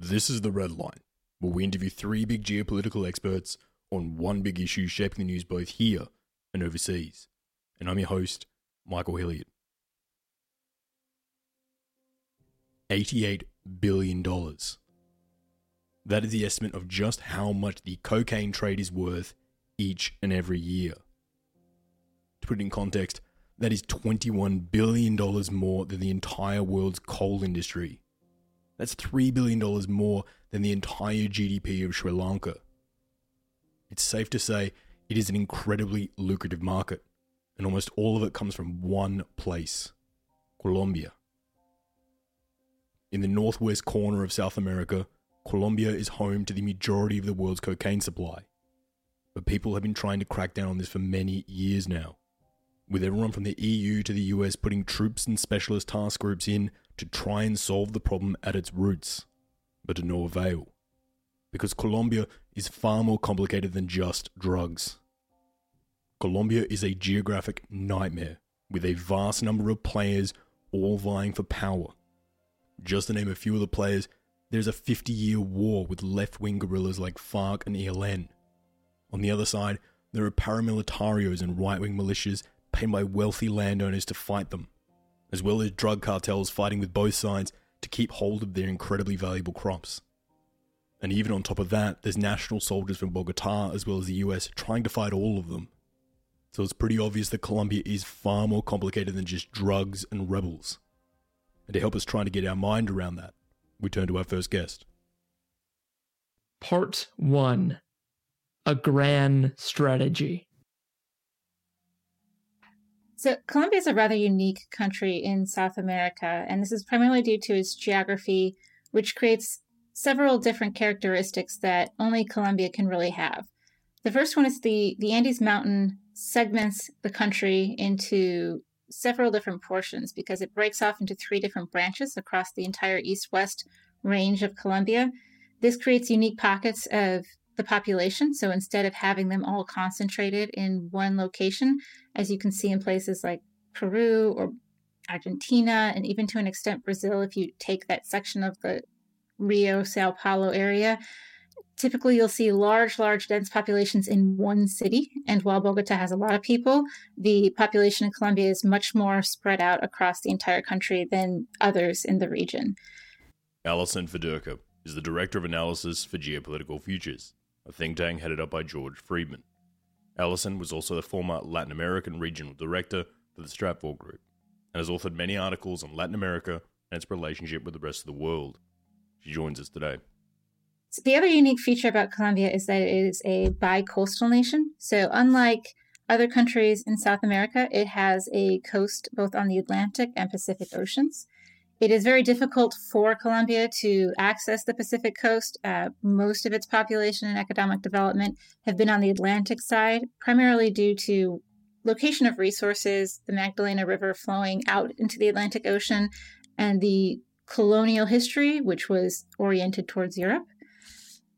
This is The Red Line, where we interview three big geopolitical experts on one big issue shaping the news both here and overseas. And I'm your host, Michael Hilliard. $88 billion. That is the estimate of just how much the cocaine trade is worth each and every year. To put it in context, that is $21 billion more than the entire world's coal industry. That's $3 billion more than the entire GDP of Sri Lanka. It's safe to say it is an incredibly lucrative market, and almost all of it comes from one place Colombia. In the northwest corner of South America, Colombia is home to the majority of the world's cocaine supply. But people have been trying to crack down on this for many years now, with everyone from the EU to the US putting troops and specialist task groups in to try and solve the problem at its roots, but to no avail. Because Colombia is far more complicated than just drugs. Colombia is a geographic nightmare with a vast number of players all vying for power. Just to name a few of the players, there's a 50 year war with left wing guerrillas like FARC and ELN. On the other side, there are paramilitarios and right wing militias paid by wealthy landowners to fight them as well as drug cartels fighting with both sides to keep hold of their incredibly valuable crops. And even on top of that, there's national soldiers from Bogota as well as the US trying to fight all of them. So it's pretty obvious that Colombia is far more complicated than just drugs and rebels. And to help us try to get our mind around that, we turn to our first guest. Part 1 A Grand Strategy. So, Colombia is a rather unique country in South America, and this is primarily due to its geography, which creates several different characteristics that only Colombia can really have. The first one is the, the Andes Mountain segments the country into several different portions because it breaks off into three different branches across the entire east west range of Colombia. This creates unique pockets of the population. So instead of having them all concentrated in one location, as you can see in places like Peru or Argentina, and even to an extent Brazil, if you take that section of the Rio, Sao Paulo area, typically you'll see large, large, dense populations in one city. And while Bogota has a lot of people, the population in Colombia is much more spread out across the entire country than others in the region. Allison Fedirka is the Director of Analysis for Geopolitical Futures a think tank headed up by George Friedman. Allison was also the former Latin American Regional Director for the Stratfor Group, and has authored many articles on Latin America and its relationship with the rest of the world. She joins us today. So the other unique feature about Colombia is that it is a bi-coastal nation. So unlike other countries in South America, it has a coast both on the Atlantic and Pacific Oceans. It is very difficult for Colombia to access the Pacific coast. Uh, most of its population and economic development have been on the Atlantic side, primarily due to location of resources, the Magdalena River flowing out into the Atlantic Ocean, and the colonial history, which was oriented towards Europe.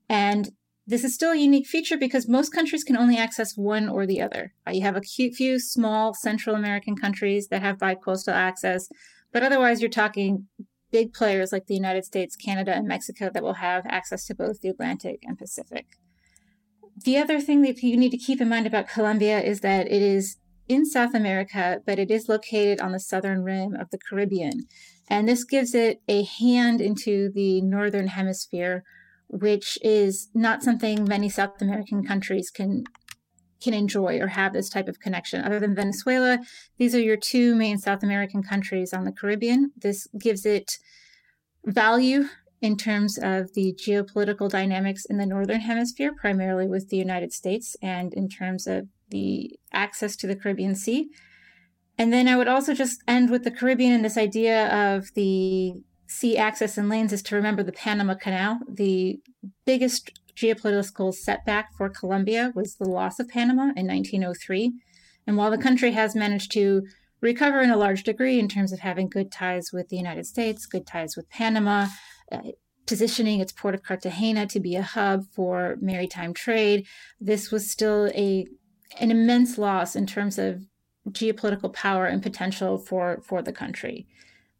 And this is still a unique feature because most countries can only access one or the other. Uh, you have a few small Central American countries that have bi-coastal access, but otherwise, you're talking big players like the United States, Canada, and Mexico that will have access to both the Atlantic and Pacific. The other thing that you need to keep in mind about Colombia is that it is in South America, but it is located on the southern rim of the Caribbean. And this gives it a hand into the northern hemisphere, which is not something many South American countries can can enjoy or have this type of connection. Other than Venezuela, these are your two main South American countries on the Caribbean. This gives it value in terms of the geopolitical dynamics in the Northern Hemisphere, primarily with the United States, and in terms of the access to the Caribbean Sea. And then I would also just end with the Caribbean and this idea of the sea access and lanes is to remember the Panama Canal. The biggest geopolitical setback for Colombia was the loss of Panama in 1903. And while the country has managed to recover in a large degree in terms of having good ties with the United States, good ties with Panama, uh, positioning its port of Cartagena to be a hub for maritime trade, this was still a an immense loss in terms of geopolitical power and potential for for the country.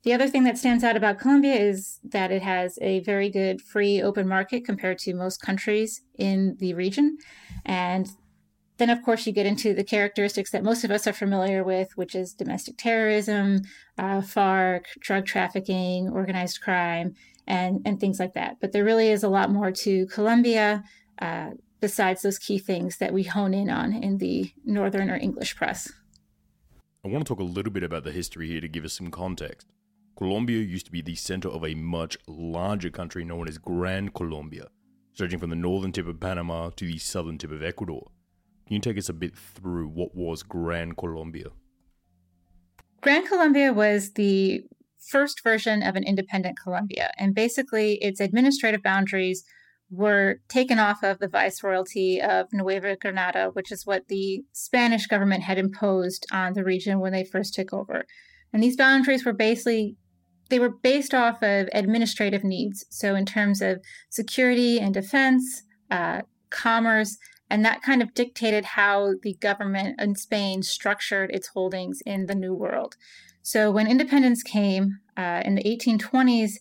The other thing that stands out about Colombia is that it has a very good free open market compared to most countries in the region. And then, of course, you get into the characteristics that most of us are familiar with, which is domestic terrorism, uh, FARC, drug trafficking, organized crime, and, and things like that. But there really is a lot more to Colombia uh, besides those key things that we hone in on in the Northern or English press. I want to talk a little bit about the history here to give us some context. Colombia used to be the center of a much larger country known as Gran Colombia, stretching from the northern tip of Panama to the southern tip of Ecuador. Can you take us a bit through what was Gran Colombia? Gran Colombia was the first version of an independent Colombia, and basically its administrative boundaries were taken off of the viceroyalty of Nueva Granada, which is what the Spanish government had imposed on the region when they first took over. And these boundaries were basically they were based off of administrative needs. So, in terms of security and defense, uh, commerce, and that kind of dictated how the government in Spain structured its holdings in the New World. So, when independence came uh, in the 1820s,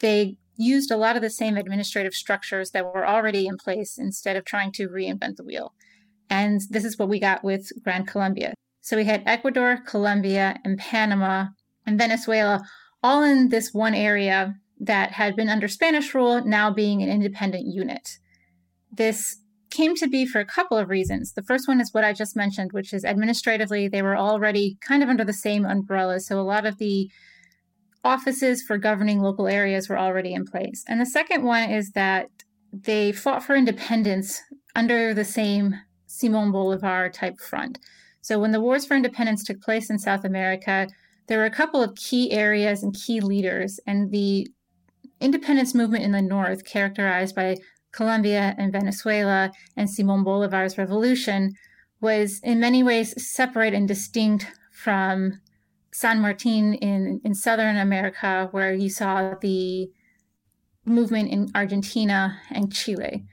they used a lot of the same administrative structures that were already in place instead of trying to reinvent the wheel. And this is what we got with Gran Colombia. So we had Ecuador, Colombia, and Panama and Venezuela all in this one area that had been under Spanish rule, now being an independent unit. This came to be for a couple of reasons. The first one is what I just mentioned, which is administratively, they were already kind of under the same umbrella. So a lot of the offices for governing local areas were already in place. And the second one is that they fought for independence under the same Simon Bolivar type front. So when the wars for independence took place in South America, there were a couple of key areas and key leaders, and the independence movement in the North, characterized by Colombia and Venezuela and Simon Bolivar's revolution, was in many ways separate and distinct from San Martin in, in Southern America, where you saw the movement in Argentina and Chile.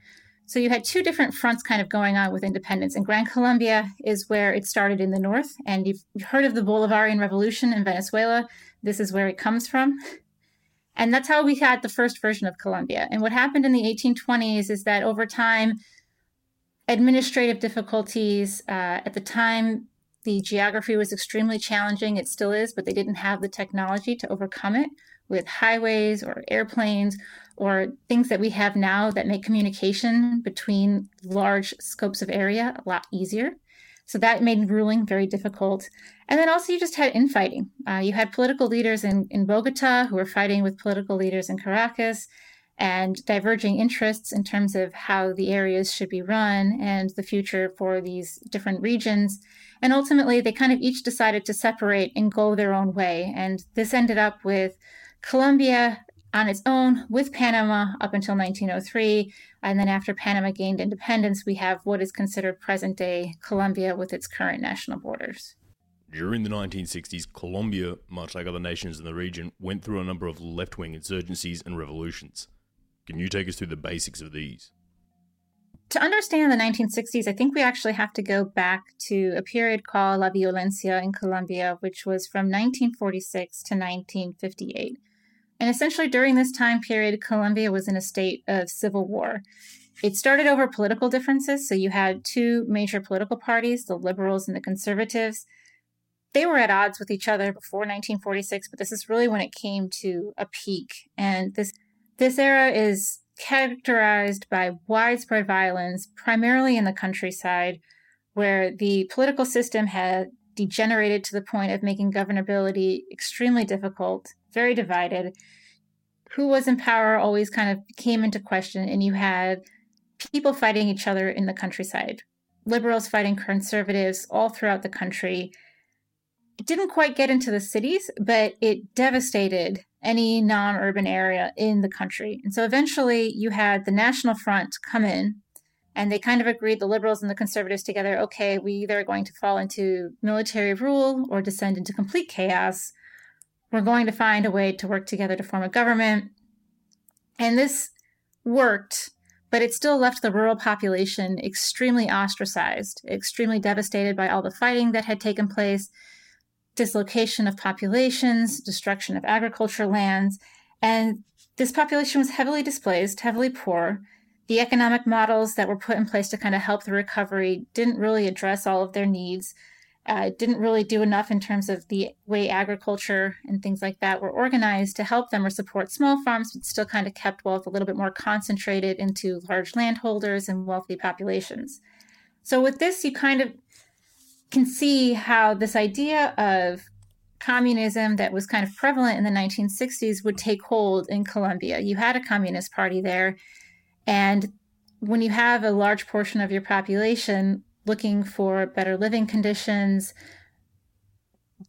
So you had two different fronts kind of going on with independence. And Gran Colombia is where it started in the north. And you've heard of the Bolivarian Revolution in Venezuela. This is where it comes from. And that's how we had the first version of Colombia. And what happened in the 1820s is that over time, administrative difficulties, uh, at the time, the geography was extremely challenging. It still is, but they didn't have the technology to overcome it with highways or airplanes or things that we have now that make communication between large scopes of area a lot easier. So that made ruling very difficult. And then also, you just had infighting. Uh, you had political leaders in, in Bogota who were fighting with political leaders in Caracas and diverging interests in terms of how the areas should be run and the future for these different regions. And ultimately, they kind of each decided to separate and go their own way. And this ended up with Colombia on its own with Panama up until 1903. And then after Panama gained independence, we have what is considered present day Colombia with its current national borders. During the 1960s, Colombia, much like other nations in the region, went through a number of left wing insurgencies and revolutions. Can you take us through the basics of these? To understand the 1960s, I think we actually have to go back to a period called La Violencia in Colombia, which was from 1946 to 1958. And essentially, during this time period, Colombia was in a state of civil war. It started over political differences. So you had two major political parties, the liberals and the conservatives. They were at odds with each other before 1946, but this is really when it came to a peak. And this this era is characterized by widespread violence, primarily in the countryside, where the political system had degenerated to the point of making governability extremely difficult, very divided. Who was in power always kind of came into question, and you had people fighting each other in the countryside, liberals fighting conservatives all throughout the country. It didn't quite get into the cities, but it devastated any non urban area in the country. And so eventually you had the National Front come in and they kind of agreed, the liberals and the conservatives together, okay, we either are going to fall into military rule or descend into complete chaos. We're going to find a way to work together to form a government. And this worked, but it still left the rural population extremely ostracized, extremely devastated by all the fighting that had taken place dislocation of populations, destruction of agriculture lands, and this population was heavily displaced, heavily poor. The economic models that were put in place to kind of help the recovery didn't really address all of their needs. Uh, didn't really do enough in terms of the way agriculture and things like that were organized to help them or support small farms, but still kind of kept wealth a little bit more concentrated into large landholders and wealthy populations. So, with this, you kind of can see how this idea of communism that was kind of prevalent in the 1960s would take hold in Colombia. You had a communist party there. And when you have a large portion of your population looking for better living conditions,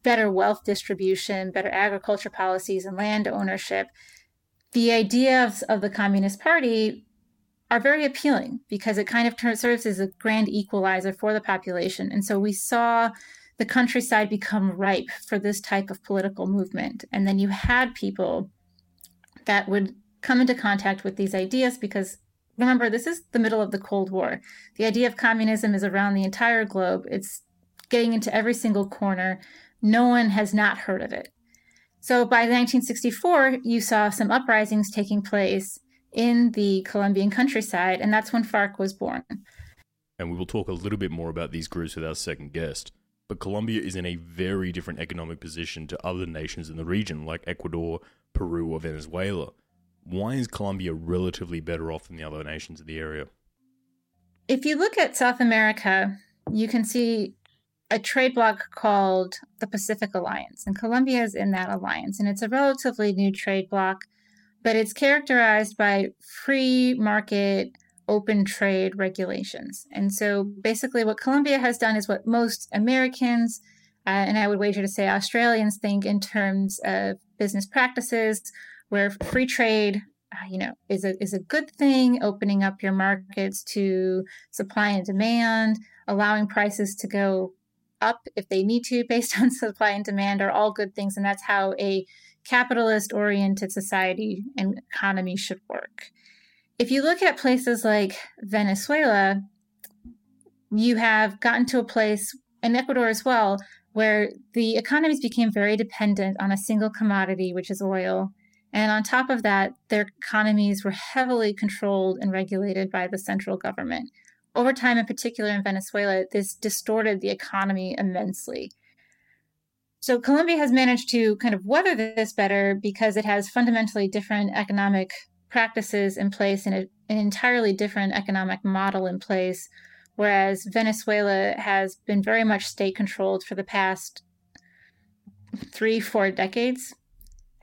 better wealth distribution, better agriculture policies, and land ownership, the idea of, of the Communist Party are very appealing because it kind of serves as a grand equalizer for the population. And so we saw the countryside become ripe for this type of political movement. And then you had people that would come into contact with these ideas because remember, this is the middle of the Cold War. The idea of communism is around the entire globe, it's getting into every single corner. No one has not heard of it. So by 1964, you saw some uprisings taking place in the Colombian countryside, and that's when FARC was born. And we will talk a little bit more about these groups with our second guest. But Colombia is in a very different economic position to other nations in the region, like Ecuador, Peru, or Venezuela. Why is Colombia relatively better off than the other nations of the area? If you look at South America, you can see a trade bloc called the Pacific Alliance, and Colombia is in that alliance. And it's a relatively new trade bloc but it's characterized by free market open trade regulations. And so basically, what Colombia has done is what most Americans, uh, and I would wager to say Australians, think in terms of business practices, where free trade. Uh, you know, is a is a good thing. Opening up your markets to supply and demand, allowing prices to go up if they need to based on supply and demand are all good things, and that's how a capitalist oriented society and economy should work. If you look at places like Venezuela, you have gotten to a place, in Ecuador as well, where the economies became very dependent on a single commodity, which is oil. And on top of that, their economies were heavily controlled and regulated by the central government. Over time, in particular in Venezuela, this distorted the economy immensely. So Colombia has managed to kind of weather this better because it has fundamentally different economic practices in place and an entirely different economic model in place. Whereas Venezuela has been very much state controlled for the past three, four decades.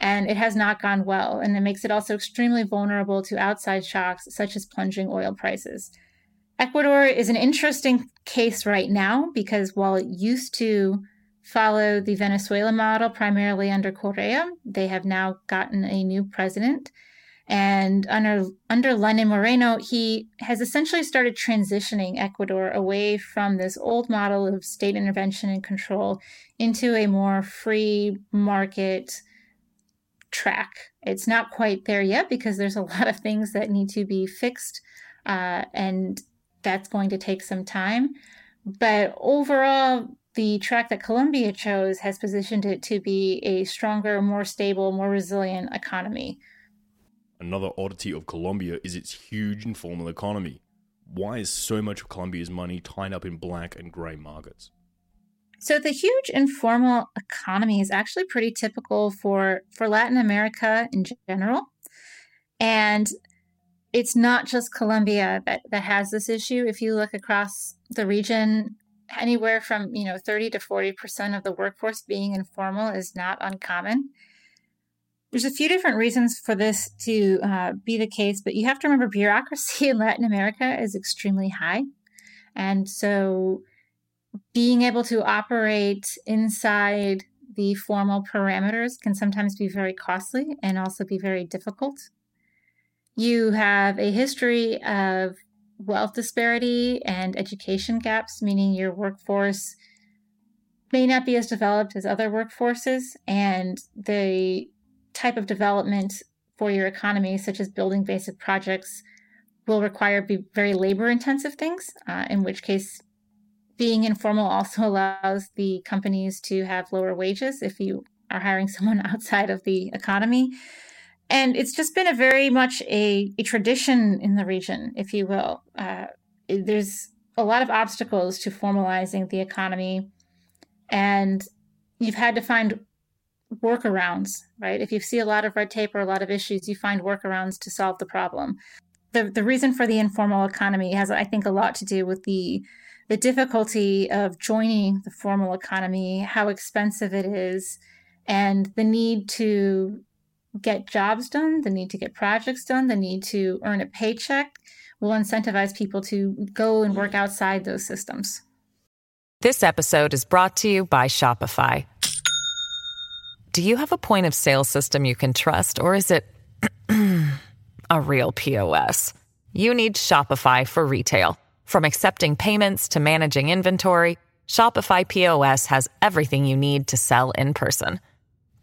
And it has not gone well. And it makes it also extremely vulnerable to outside shocks, such as plunging oil prices. Ecuador is an interesting case right now because while it used to follow the Venezuela model primarily under Correa. They have now gotten a new president. And under, under Lenin Moreno, he has essentially started transitioning Ecuador away from this old model of state intervention and control into a more free market track. It's not quite there yet because there's a lot of things that need to be fixed, uh, and that's going to take some time. But overall, the track that Colombia chose has positioned it to be a stronger, more stable, more resilient economy. Another oddity of Colombia is its huge informal economy. Why is so much of Colombia's money tied up in black and grey markets? So the huge informal economy is actually pretty typical for, for Latin America in general. And it's not just Colombia that, that has this issue. If you look across the region, anywhere from you know 30 to 40 percent of the workforce being informal is not uncommon there's a few different reasons for this to uh, be the case but you have to remember bureaucracy in latin america is extremely high and so being able to operate inside the formal parameters can sometimes be very costly and also be very difficult. You have a history of wealth disparity and education gaps, meaning your workforce may not be as developed as other workforces, and the type of development for your economy, such as building basic projects, will require be very labor intensive things, uh, in which case being informal also allows the companies to have lower wages if you are hiring someone outside of the economy. And it's just been a very much a, a tradition in the region, if you will. Uh, there's a lot of obstacles to formalizing the economy and you've had to find workarounds, right? If you see a lot of red tape or a lot of issues, you find workarounds to solve the problem. The the reason for the informal economy has, I think, a lot to do with the the difficulty of joining the formal economy, how expensive it is, and the need to get jobs done, the need to get projects done, the need to earn a paycheck will incentivize people to go and work mm. outside those systems. This episode is brought to you by Shopify. Do you have a point of sale system you can trust, or is it a real POS? You need Shopify for retail. From accepting payments to managing inventory, Shopify POS has everything you need to sell in person.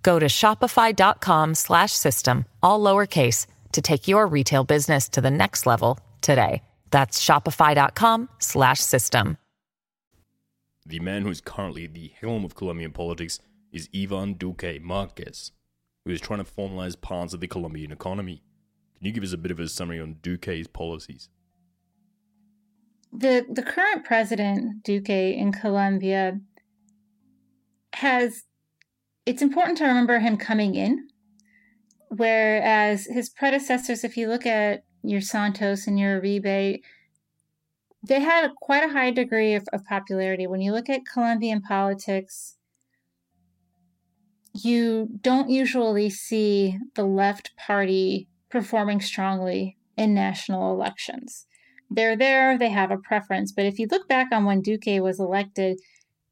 Go to shopify.com/system all lowercase to take your retail business to the next level today. That's shopify.com/system. The man who is currently the helm of Colombian politics is Ivan Duque Marquez, who is trying to formalize parts of the Colombian economy. Can you give us a bit of a summary on Duque's policies? The the current president, Duque in Colombia, has it's important to remember him coming in, whereas his predecessors, if you look at your Santos and your Uribe, they had quite a high degree of, of popularity. When you look at Colombian politics, you don't usually see the left party performing strongly in national elections. They're there, they have a preference. But if you look back on when Duque was elected,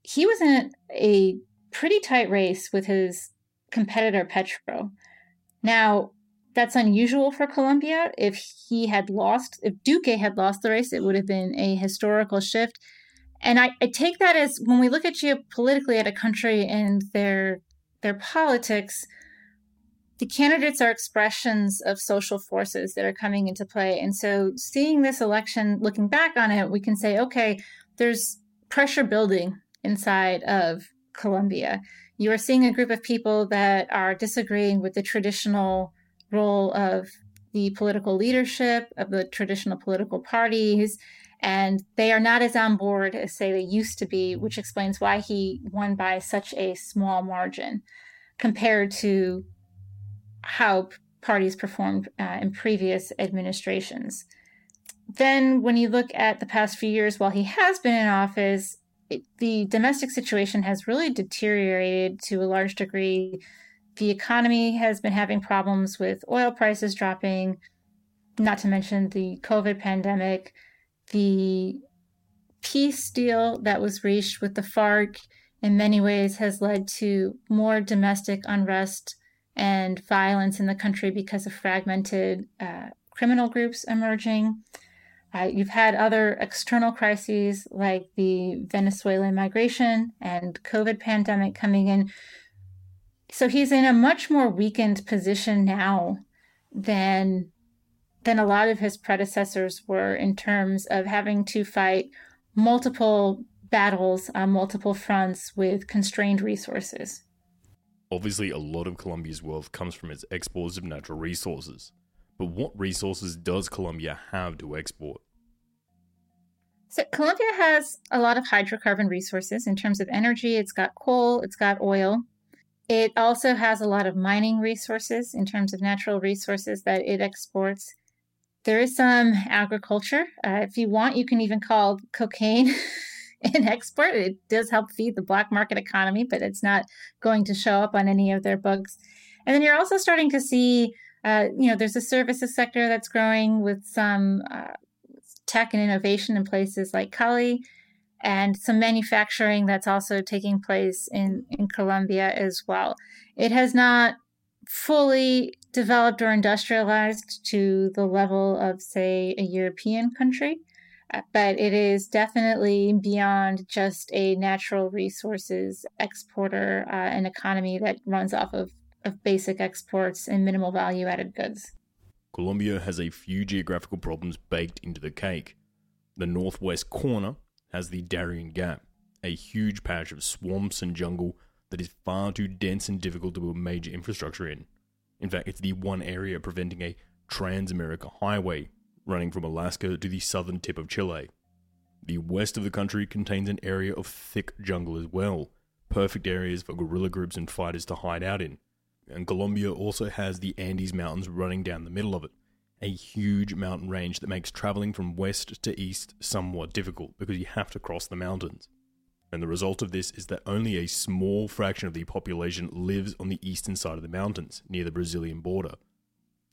he was in a pretty tight race with his competitor Petro. Now, that's unusual for Colombia. If he had lost, if Duque had lost the race, it would have been a historical shift. And I, I take that as when we look at geopolitically at a country and their their politics, the candidates are expressions of social forces that are coming into play. And so seeing this election, looking back on it, we can say, okay, there's pressure building inside of Colombia. You are seeing a group of people that are disagreeing with the traditional role of the political leadership of the traditional political parties and they are not as on board as say they used to be which explains why he won by such a small margin compared to how parties performed uh, in previous administrations then when you look at the past few years while he has been in office it, the domestic situation has really deteriorated to a large degree the economy has been having problems with oil prices dropping, not to mention the COVID pandemic. The peace deal that was reached with the FARC in many ways has led to more domestic unrest and violence in the country because of fragmented uh, criminal groups emerging. Uh, you've had other external crises like the Venezuelan migration and COVID pandemic coming in, so he's in a much more weakened position now than than a lot of his predecessors were in terms of having to fight multiple battles on multiple fronts with constrained resources. Obviously, a lot of Colombia's wealth comes from its exports of natural resources. But what resources does Colombia have to export? So, Colombia has a lot of hydrocarbon resources in terms of energy. It's got coal, it's got oil, it also has a lot of mining resources in terms of natural resources that it exports. There is some agriculture. Uh, if you want, you can even call cocaine an export. It does help feed the black market economy, but it's not going to show up on any of their books. And then you're also starting to see, uh, you know, there's a services sector that's growing with some uh, tech and innovation in places like Cali. and some manufacturing that's also taking place in, in Colombia as well. It has not fully developed or industrialized to the level of, say, a European country, but it is definitely beyond just a natural resources exporter, uh, an economy that runs off of, of basic exports and minimal value added goods. Colombia has a few geographical problems baked into the cake. The northwest corner has the Darien Gap, a huge patch of swamps and jungle that is far too dense and difficult to build major infrastructure in. In fact, it's the one area preventing a Trans America highway running from Alaska to the southern tip of Chile. The west of the country contains an area of thick jungle as well, perfect areas for guerrilla groups and fighters to hide out in. And Colombia also has the Andes Mountains running down the middle of it, a huge mountain range that makes traveling from west to east somewhat difficult because you have to cross the mountains. And the result of this is that only a small fraction of the population lives on the eastern side of the mountains, near the Brazilian border.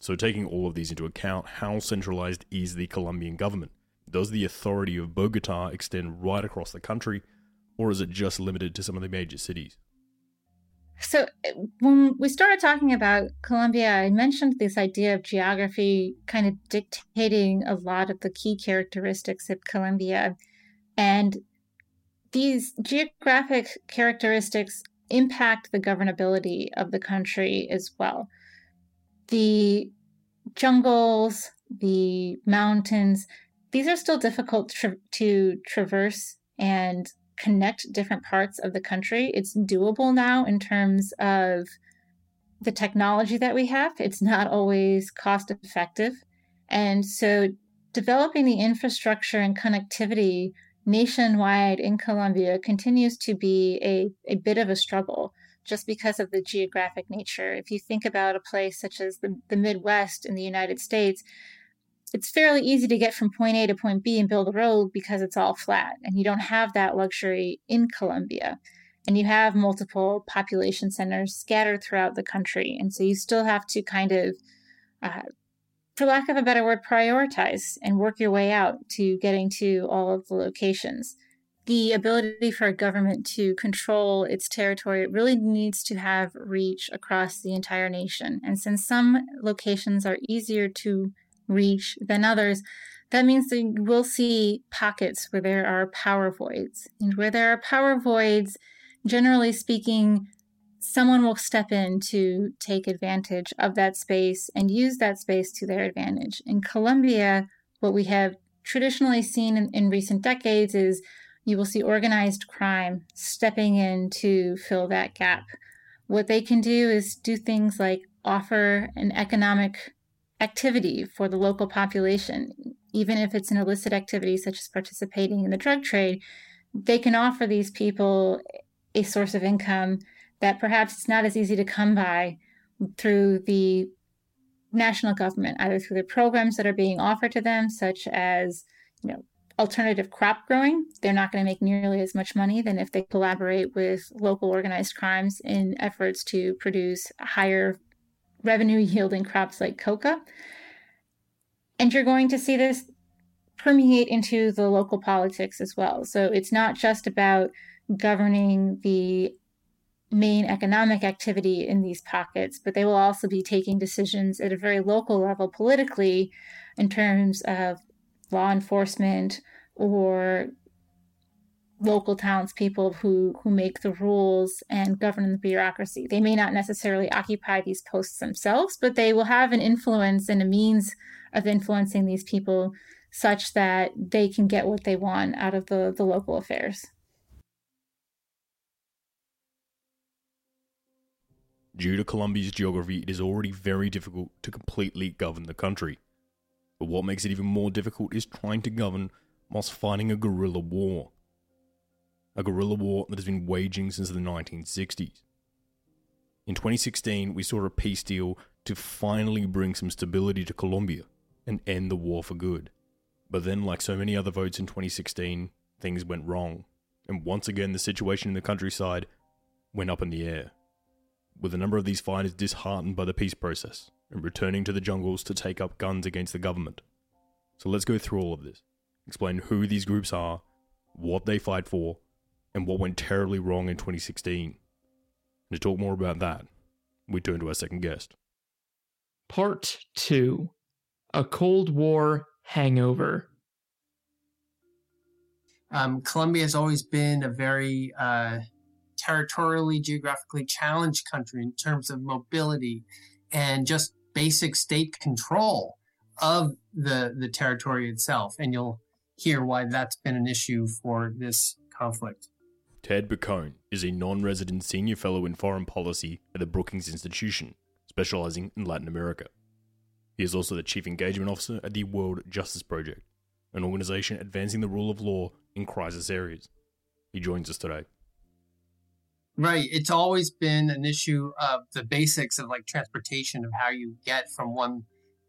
So, taking all of these into account, how centralized is the Colombian government? Does the authority of Bogota extend right across the country, or is it just limited to some of the major cities? So, when we started talking about Colombia, I mentioned this idea of geography kind of dictating a lot of the key characteristics of Colombia. And these geographic characteristics impact the governability of the country as well. The jungles, the mountains, these are still difficult tra- to traverse and connect different parts of the country. It's doable now in terms of the technology that we have. It's not always cost effective. And so developing the infrastructure and connectivity nationwide in Colombia continues to be a, a bit of a struggle just because of the geographic nature. If you think about a place such as the, the Midwest in the United States, it's fairly easy to get from point A to point B and build a road because it's all flat. And you don't have that luxury in Colombia. And you have multiple population centers scattered throughout the country. And so you still have to kind of uh, for lack of a better word, prioritize and work your way out to getting to all of the locations. The ability for a government to control its territory really needs to have reach across the entire nation. And since some locations are easier to reach than others, that means that you will see pockets where there are power voids. And where there are power voids, generally speaking, someone will step in to take advantage of that space and use that space to their advantage. In Colombia, what we have traditionally seen in, in recent decades is you will see organized crime stepping in to fill that gap. What they can do is do things like offer an economic activity for the local population, even if it's an illicit activity such as participating in the drug trade. They can offer these people a source of income that perhaps it's not as easy to come by through the national government, either through the programs that are being offered to them, such as you know alternative crop growing. They're not going to make nearly as much money than if they collaborate with local organized crimes in efforts to produce higher revenue yielding crops like coca. And you're going to see this permeate into the local politics as well. So it's not just about governing the main economic activity in these pockets, but they will also be taking decisions at a very local level politically in terms of law enforcement or local townspeople who who make the rules and govern the bureaucracy. They may not necessarily occupy these posts themselves, but they will have an influence and a means of influencing these people such that they can get what they want out of the, the local affairs. Due to Colombia's geography, it is already very difficult to completely govern the country. But what makes it even more difficult is trying to govern whilst fighting a guerrilla war. A guerrilla war that has been waging since the 1960s. In 2016, we saw a peace deal to finally bring some stability to Colombia and end the war for good. But then, like so many other votes in 2016, things went wrong, and once again the situation in the countryside went up in the air with a number of these fighters disheartened by the peace process and returning to the jungles to take up guns against the government. So let's go through all of this, explain who these groups are, what they fight for, and what went terribly wrong in 2016. And to talk more about that, we turn to our second guest. Part 2 A Cold War Hangover. Um, Colombia has always been a very uh, territorially, geographically challenged country in terms of mobility and just basic state control of the the territory itself. And you'll hear why that's been an issue for this conflict. Ted Piccone is a non resident senior fellow in foreign policy at the Brookings Institution, specializing in Latin America. He is also the chief engagement officer at the World Justice Project, an organization advancing the rule of law in crisis areas. He joins us today. Right. It's always been an issue of the basics of like transportation, of how you get from one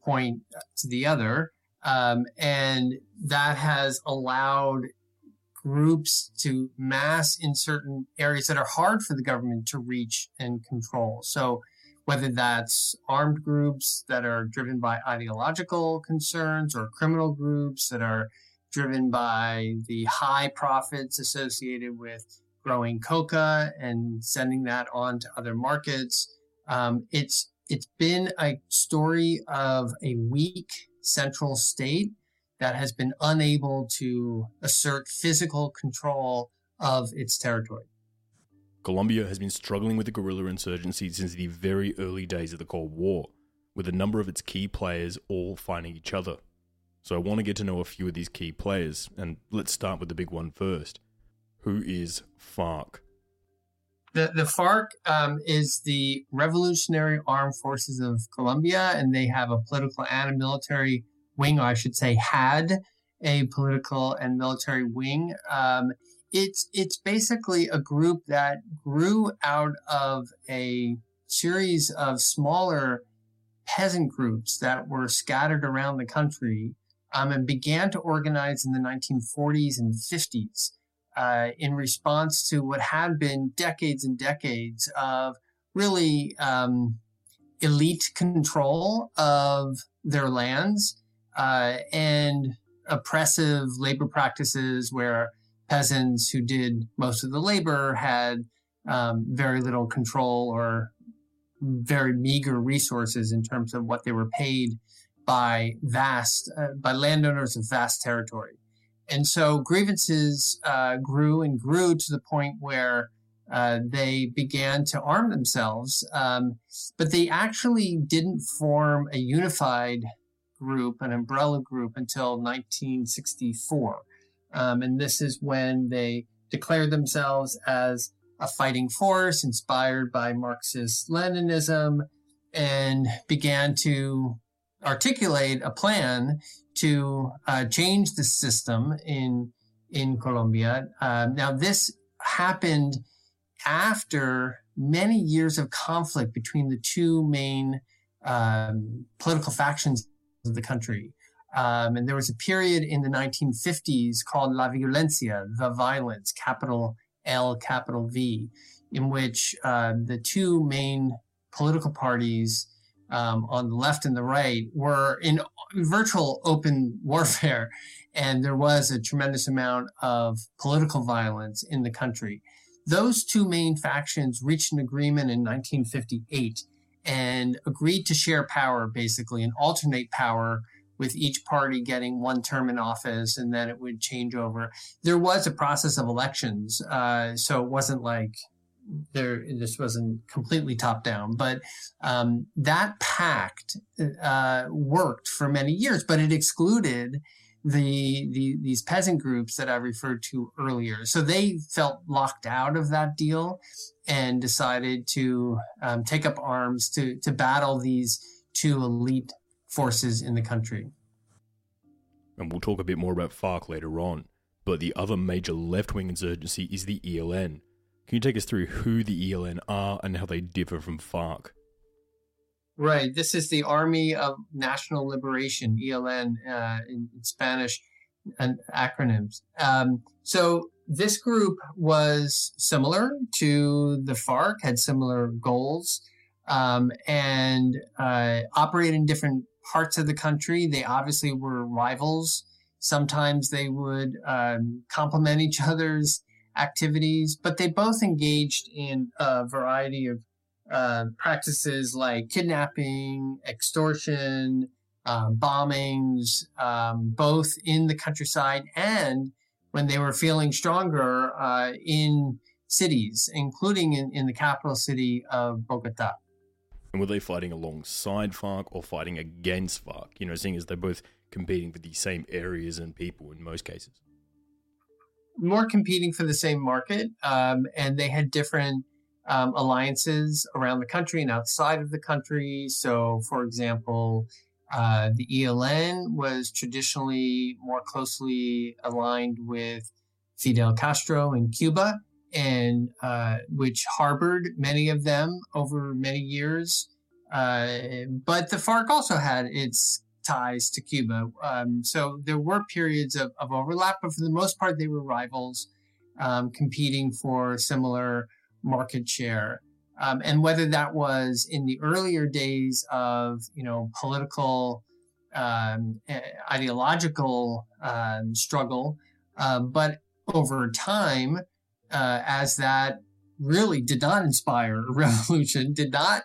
point to the other. Um, and that has allowed groups to mass in certain areas that are hard for the government to reach and control. So, whether that's armed groups that are driven by ideological concerns or criminal groups that are driven by the high profits associated with growing coca and sending that on to other markets. Um, it's it's been a story of a weak central state that has been unable to assert physical control of its territory. Colombia has been struggling with the guerrilla insurgency since the very early days of the Cold War, with a number of its key players all fighting each other. So I want to get to know a few of these key players, and let's start with the big one first. Who is FARC? The, the FARC um, is the Revolutionary Armed Forces of Colombia, and they have a political and a military wing, or I should say, had a political and military wing. Um, it's it's basically a group that grew out of a series of smaller peasant groups that were scattered around the country um, and began to organize in the 1940s and 50s uh, in response to what had been decades and decades of really um, elite control of their lands uh, and oppressive labor practices where peasants who did most of the labor had um, very little control or very meager resources in terms of what they were paid by vast uh, by landowners of vast territory and so grievances uh, grew and grew to the point where uh, they began to arm themselves, um, but they actually didn't form a unified group, an umbrella group, until 1964. Um, and this is when they declared themselves as a fighting force inspired by Marxist Leninism and began to articulate a plan to uh, change the system in in Colombia. Uh, now, this happened after many years of conflict between the two main um, political factions of the country. Um, and there was a period in the 1950s called La Violencia, the violence, capital L, capital V, in which uh, the two main political parties um, on the left and the right were in virtual open warfare. And there was a tremendous amount of political violence in the country. Those two main factions reached an agreement in 1958 and agreed to share power, basically, and alternate power with each party getting one term in office and then it would change over. There was a process of elections. Uh, so it wasn't like there this wasn't completely top down but um, that pact uh, worked for many years but it excluded the, the these peasant groups that i referred to earlier. So they felt locked out of that deal and decided to um, take up arms to to battle these two elite forces in the country. And we'll talk a bit more about farc later on but the other major left-wing insurgency is the eln can you take us through who the ELN are and how they differ from FARC? Right. This is the Army of National Liberation, ELN uh, in, Spanish and acronyms. Um, so this group was similar to the FARC, had similar goals, um, and uh, operated in different parts of the country. They obviously were rivals Sometimes they would um, complement each other's activities, but they both engaged in a variety of uh, practices like kidnapping, extortion, um, bombings, um, both in the countryside and when they were feeling stronger uh, in cities, including in, in the capital city of Bogota. And were they fighting alongside FARC or fighting against FARC? You know, seeing as they're both competing for the same areas and people in most cases. More competing for the same market, um, and they had different um, alliances around the country and outside of the country. So, for example, uh, the ELN was traditionally more closely aligned with Fidel Castro in Cuba, and uh, which harbored many of them over many years. Uh, but the FARC also had its ties to Cuba. Um, so there were periods of, of, overlap, but for the most part, they were rivals um, competing for similar market share. Um, and whether that was in the earlier days of, you know, political, um, ideological um, struggle, uh, but over time, uh, as that really did not inspire a revolution, did not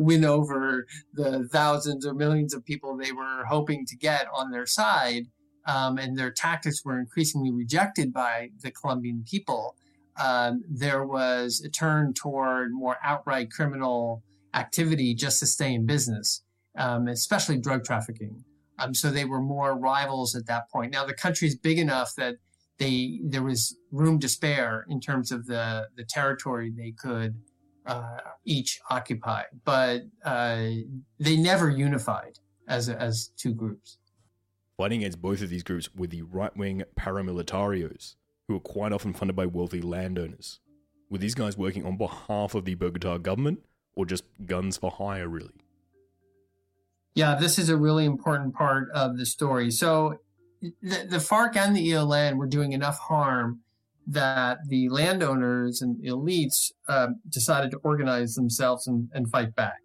win over the thousands or millions of people they were hoping to get on their side, um, and their tactics were increasingly rejected by the Colombian people. Um, there was a turn toward more outright criminal activity just to stay in business, um, especially drug trafficking. Um, so they were more rivals at that point. Now the country is big enough that they there was room to spare in terms of the the territory they could uh, each occupy, but uh, they never unified as as two groups. Fighting against both of these groups were the right wing paramilitarios, who were quite often funded by wealthy landowners. Were these guys working on behalf of the Bogota government, or just guns for hire, really? Yeah, this is a really important part of the story. So the, the FARC and the ELN were doing enough harm that the landowners and elites uh, decided to organize themselves and, and, fight back.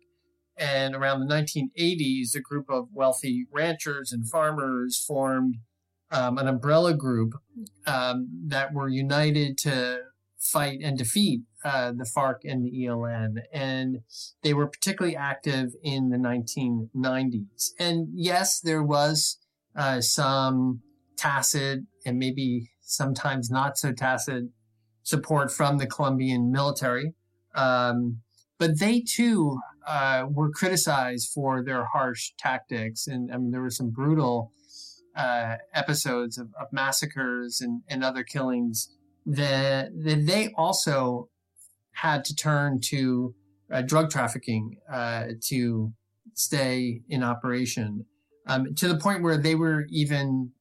And around the 1980s, a group of wealthy ranchers and farmers formed um, an umbrella group um, that were united to fight and defeat uh, the FARC and the ELN. And they were particularly active in the 1990s. And yes, there was uh, some tacit and maybe sometimes not so tacit support from the Colombian military. Um, but they too uh, were criticized for their harsh tactics. And there were some brutal uh, episodes of, of massacres and, and, other killings that, that, they also had to turn to uh, drug trafficking uh, to stay in operation um, to the point where they were even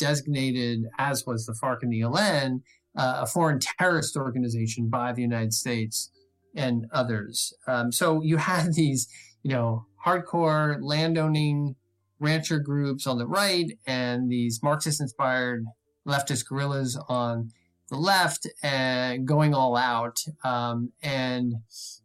designated, as was the FARC and the ELN, uh, a foreign terrorist organization by the United States and others. Um, so you had these, you know, hardcore landowning rancher groups on the right and these Marxist-inspired leftist guerrillas on the left and going all out um, and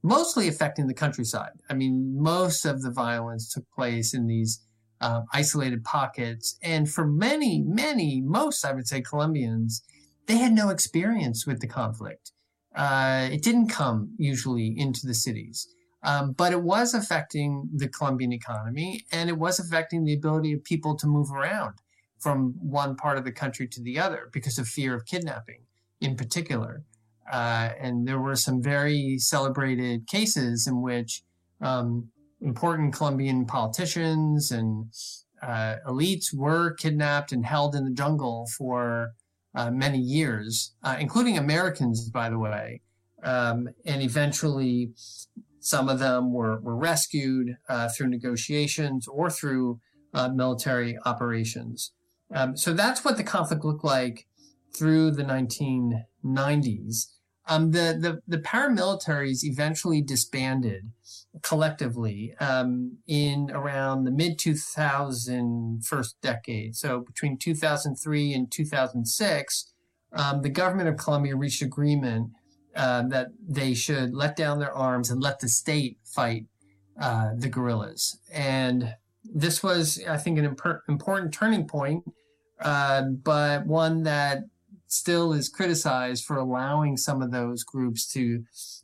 mostly affecting the countryside. I mean, most of the violence took place in these uh, isolated pockets. And for many, many, most, I would say, Colombians, they had no experience with the conflict. Uh, it didn't come usually into the cities. Um, but it was affecting the Colombian economy and it was affecting the ability of people to move around from one part of the country to the other because of fear of kidnapping in particular. Uh, and there were some very celebrated cases in which um, important Colombian politicians and uh, elites were kidnapped and held in the jungle for uh, many years, uh, including Americans, by the way. Um, and eventually, some of them were, were rescued uh, through negotiations or through uh, military operations. Um, so that's what the conflict looked like through the 1990s. Um, the, the, the paramilitaries eventually disbanded collectively um, in around the mid 2000 first decade. So between 2003 and 2006, um, the government of Colombia reached agreement uh, that they should let down their arms and let the state fight uh, the guerrillas. And this was, I think, an imp- important turning point uh, but one that still is criticized for allowing some of those groups to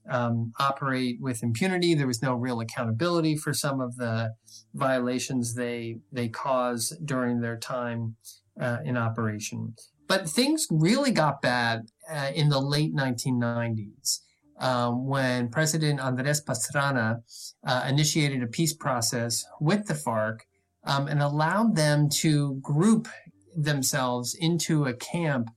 um, operate with impunity. There was no real accountability for some of the violations they they caused during their time uh, in operation. But things really got bad uh, in the late 1990s. Um, when President Andres Pastrana uh, initiated a peace process with the FARC um, and allowed them to group themselves into a camp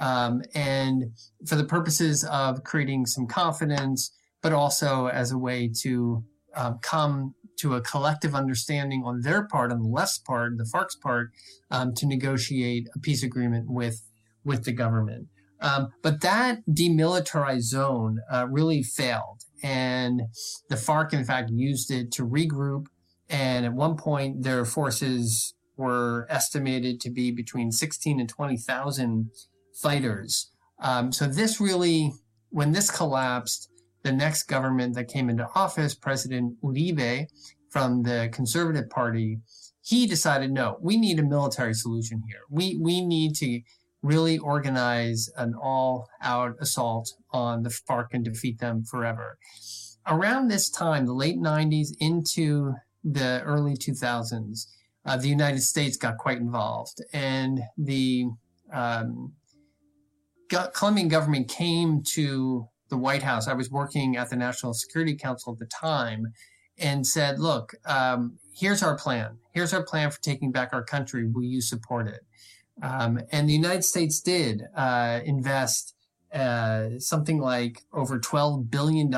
um, and for the purposes of creating some confidence, but also as a way to um, come to a collective understanding on their part, on the left's part, the FARC's part, um, to negotiate a peace agreement with with the government. Um, but that demilitarized zone uh, really failed, and the FARC, in fact, used it to regroup. And at one point, their forces were estimated to be between 16 and 20,000 fighters. Um, so this really, when this collapsed, the next government that came into office, President Uribe from the Conservative Party, he decided, no, we need a military solution here. We we need to really organize an all-out assault on the FARC and defeat them forever. Around this time, the late 90s into the early 2000s, uh, the United States got quite involved, and the um, Colombian government came to the White House. I was working at the National Security Council at the time, and said, "Look, um, here's our plan. Here's our plan for taking back our country. Will you support it?" Um, and the United States did uh, invest uh, something like over $12 billion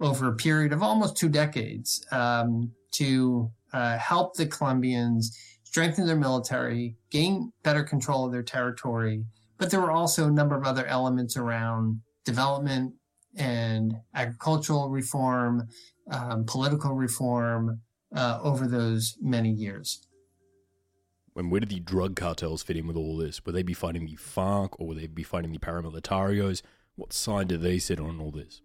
over a period of almost two decades um, to uh, help the Colombians strengthen their military, gain better control of their territory. But there were also a number of other elements around development and agricultural reform, um, political reform uh, over those many years. And where did the drug cartels fit in with all this? Would they be fighting the FARC or would they be fighting the paramilitarios? What side do they sit on all this?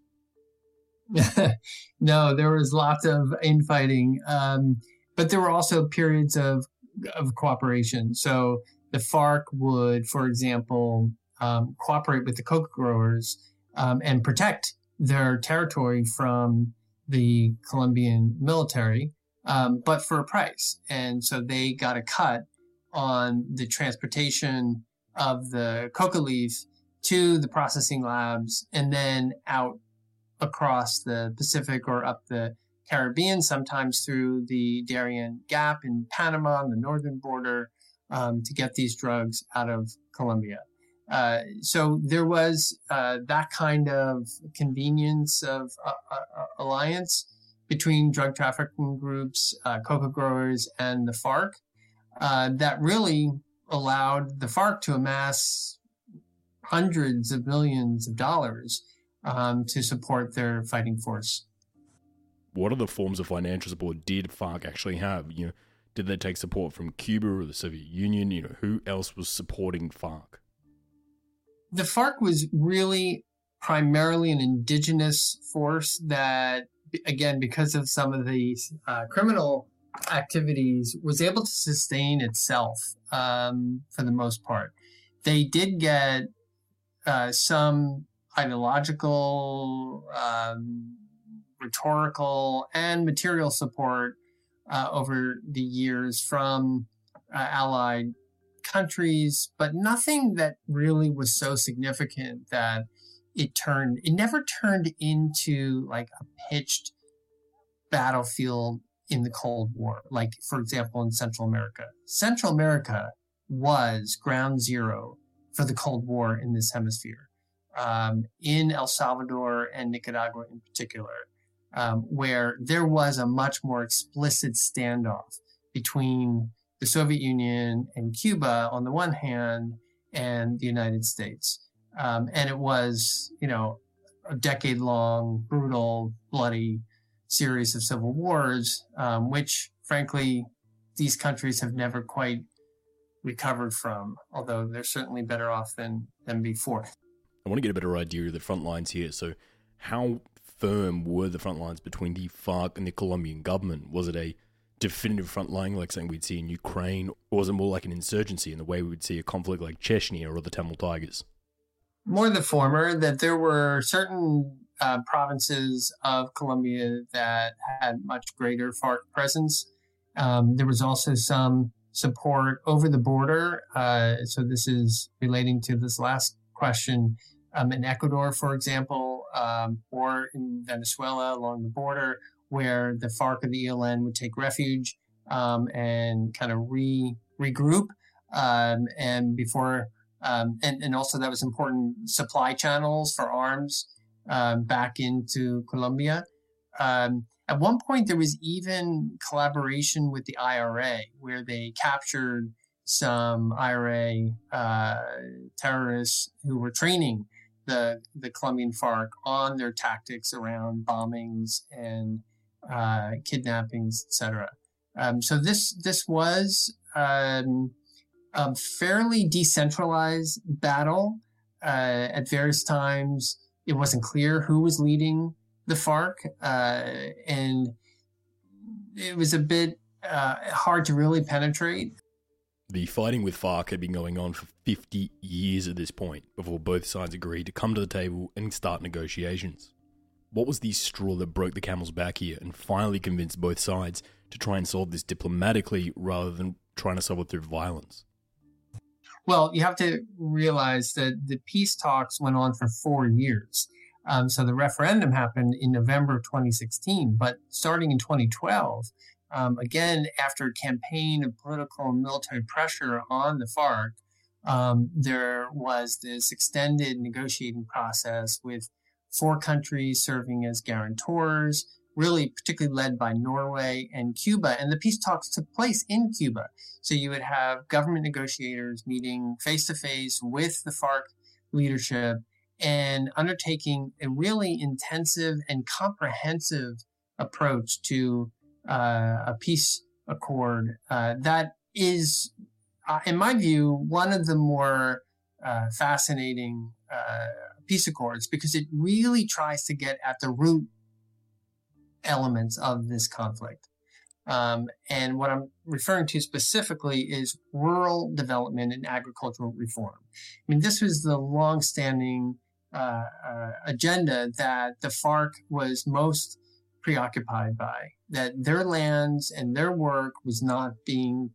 no, there was lots of infighting, um, but there were also periods of of cooperation. So the FARC would, for example, um, cooperate with the coca growers um, and protect their territory from the Colombian military, um, but for a price. And so they got a cut on the transportation of the coca leaf to the processing labs and then out across the Pacific or up the Caribbean, sometimes through the Darien Gap in Panama on the northern border um, to get these drugs out of Colombia. Uh, so there was uh, that kind of convenience of uh, uh, uh alliance between drug trafficking groups, coca growers, and the FARC that really allowed the FARC to amass hundreds of millions of dollars um, to support their fighting force. What other forms of financial support did FARC actually have? You know, did they take support from Cuba or the Soviet Union? You know, who else was supporting FARC? The FARC was really primarily an indigenous force that, again, because of some of these uh, criminal activities, was able to sustain itself um, for the most part. They did get uh, some ideological, um, rhetorical, and material support uh, over the years from uh, allied countries, but nothing that really was so significant that it turned, it never turned into like a pitched battlefield in the Cold War, like, for example, in Central America. Central America was ground zero for the Cold War in this hemisphere, um, in El Salvador and Nicaragua in particular um, where there was a much more explicit standoff between the Soviet Union and Cuba on the one hand and the United States. Um, and it was, you know, a decade long, brutal, bloody series of civil wars, um, which frankly, these countries have never quite recovered from, although they're certainly better off than, than before. I want to get a better idea of the front lines here. So, how firm were the front lines between the FARC and the Colombian government? Was it a definitive front line like something we'd see in Ukraine, or was it more like an insurgency in the way we would see a conflict like Chechnya or the Tamil Tigers? More the former, that there were certain uh, provinces of Colombia that had much greater FARC presence. Um, there was also some support over the border. Uh, so this is relating to this last question. Um, in Ecuador, for example, um, or in Venezuela along the border, where the FARC and the ELN would take refuge um, and kind of re regroup, um, and before um, and and also that was important supply channels for arms um, back into Colombia. Um, at one point, there was even collaboration with the IRA, where they captured some IRA uh, terrorists who were training the the Colombian FARC on their tactics around bombings and uh, kidnappings, etc. Um, so this this was um, a fairly decentralized battle. Uh, at various times, it wasn't clear who was leading the FARC, uh, and it was a bit uh, hard to really penetrate. The fighting with FARC had been going on for 50 years at this point before both sides agreed to come to the table and start negotiations. What was the straw that broke the camel's back here and finally convinced both sides to try and solve this diplomatically rather than trying to solve it through violence? Well, you have to realize that the peace talks went on for four years. Um, so the referendum happened in November of 2016, but starting in 2012, um, again, after a campaign of political and military pressure on the FARC, um, there was this extended negotiating process with four countries serving as guarantors, really particularly led by Norway and Cuba. And the peace talks took place in Cuba. So you would have government negotiators meeting face to face with the FARC leadership and undertaking a really intensive and comprehensive approach to a peace accord uh, that is, uh, in my view, one of the more uh, fascinating uh, peace accords because it really tries to get at the root elements of this conflict. Um, and what I'm referring to specifically is rural development and agricultural reform. I mean, this was the longstanding uh, uh, agenda that the FARC was most preoccupied by, that their lands and their work was not being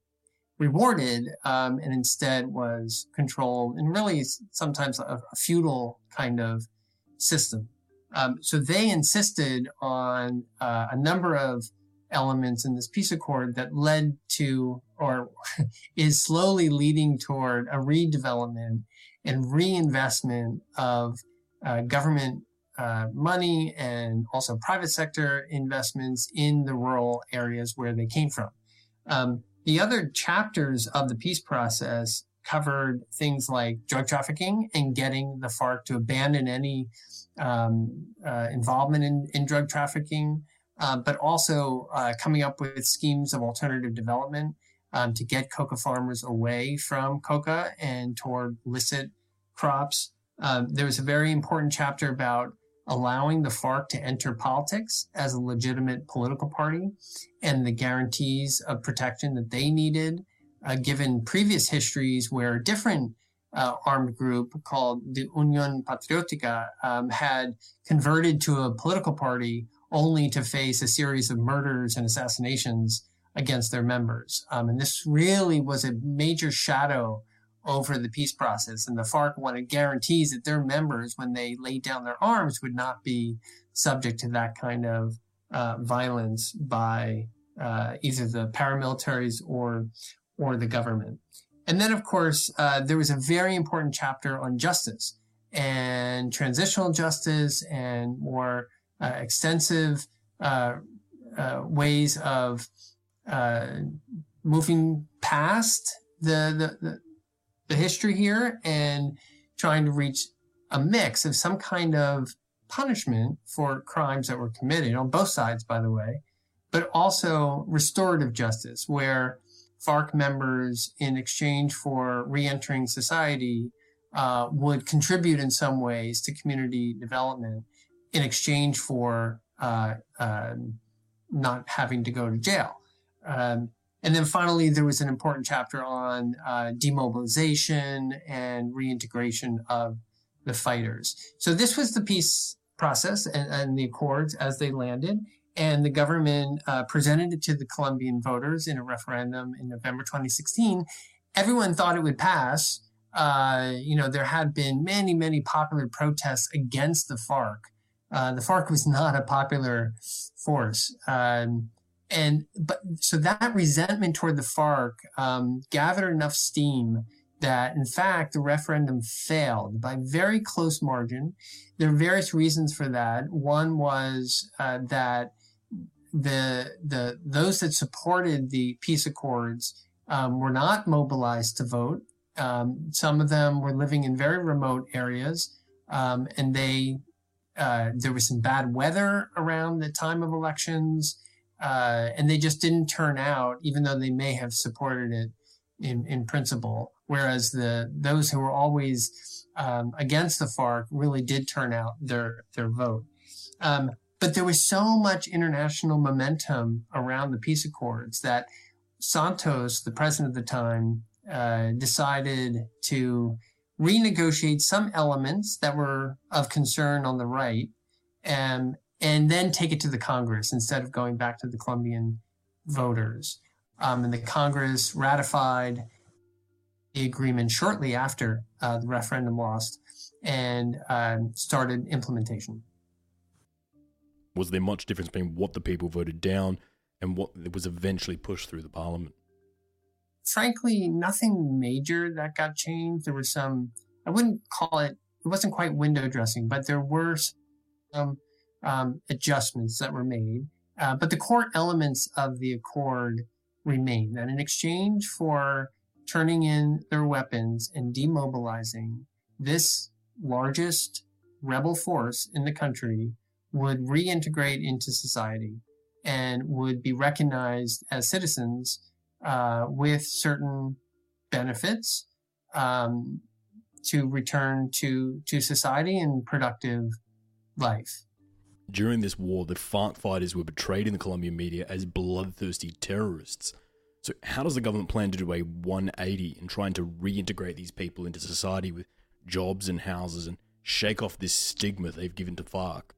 rewarded um, and instead was controlled and really sometimes a, a feudal kind of system. Um, so they insisted on uh, a number of elements in this peace accord that led to or is slowly leading toward a redevelopment and reinvestment of uh, government uh, money and also private sector investments in the rural areas where they came from. Um, the other chapters of the peace process covered things like drug trafficking and getting the FARC to abandon any um, uh, involvement in, in, drug trafficking, uh, but also uh, coming up with schemes of alternative development um, to get coca farmers away from coca and toward licit crops. Um, there was a very important chapter about allowing the FARC to enter politics as a legitimate political party and the guarantees of protection that they needed, uh, given previous histories where a different uh, armed group called the Unión Patriótica um, had converted to a political party only to face a series of murders and assassinations against their members. Um, and this really was a major shadow over the peace process. And the FARC wanted guarantees that their members, when they laid down their arms, would not be subject to that kind of uh, violence by uh, either the paramilitaries or or the government. And then, of course, uh, there was a very important chapter on justice and transitional justice and more uh, extensive uh, uh, ways of moving past the, the, the history here and trying to reach a mix of some kind of punishment for crimes that were committed on both sides, by the way, but also restorative justice, where FARC members, in exchange for reentering society, uh, would contribute in some ways to community development in exchange for uh, uh, not having to go to jail. Um, and then finally, there was an important chapter on uh, demobilization and reintegration of the fighters. So this was the peace process and, and the accords as they landed. And the government uh, presented it to the Colombian voters in a referendum in November 2016. Everyone thought it would pass. Uh, you know, there had been many, many popular protests against the FARC. Uh, the FARC was not a popular force. Um, and but so that resentment toward the FARC um, gathered enough steam that in fact the referendum failed by very close margin. There are various reasons for that. One was uh, that the the those that supported the peace accords um, were not mobilized to vote. Um, some of them were living in very remote areas, um, and they uh, there was some bad weather around the time of elections, uh, and they just didn't turn out, even though they may have supported it in in principle. Whereas the those who were always um, against the FARC really did turn out their their vote. Um, but there was so much international momentum around the peace accords that Santos, the president of the time, uh, decided to renegotiate some elements that were of concern on the right and, and then take it to the Congress instead of going back to the Colombian voters. Um, and the Congress ratified the agreement shortly after uh, the referendum lost and uh, started implementation was there much difference between what the people voted down and what was eventually pushed through the parliament? Frankly, nothing major that got changed. There was some, I wouldn't call it, it wasn't quite window dressing, but there were some um, adjustments that were made. Uh, but the core elements of the accord remain that in exchange for turning in their weapons and demobilizing this largest rebel force in the country would reintegrate into society and would be recognized as citizens uh, with certain benefits um, to return to to society and productive life. During this war, the FARC fighters were portrayed in the Colombian media as bloodthirsty terrorists. So, how does the government plan to do a 180 in trying to reintegrate these people into society with jobs and houses and shake off this stigma they've given to FARC?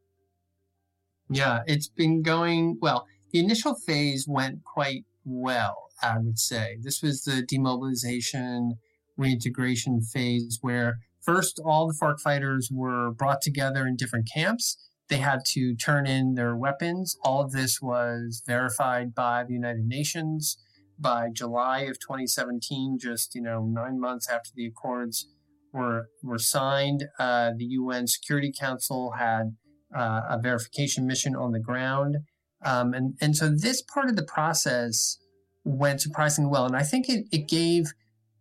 Yeah, it's been going well. The initial phase went quite well, I would say. This was the demobilization reintegration phase where first all the FARC fighters were brought together in different camps. They had to turn in their weapons. All of this was verified by the United Nations by July of 2017, just you know nine months after the accords were were signed. Uh, the UN Security Council had uh, a verification mission on the ground. Um, and, and so this part of the process went surprisingly well. And I think it, it gave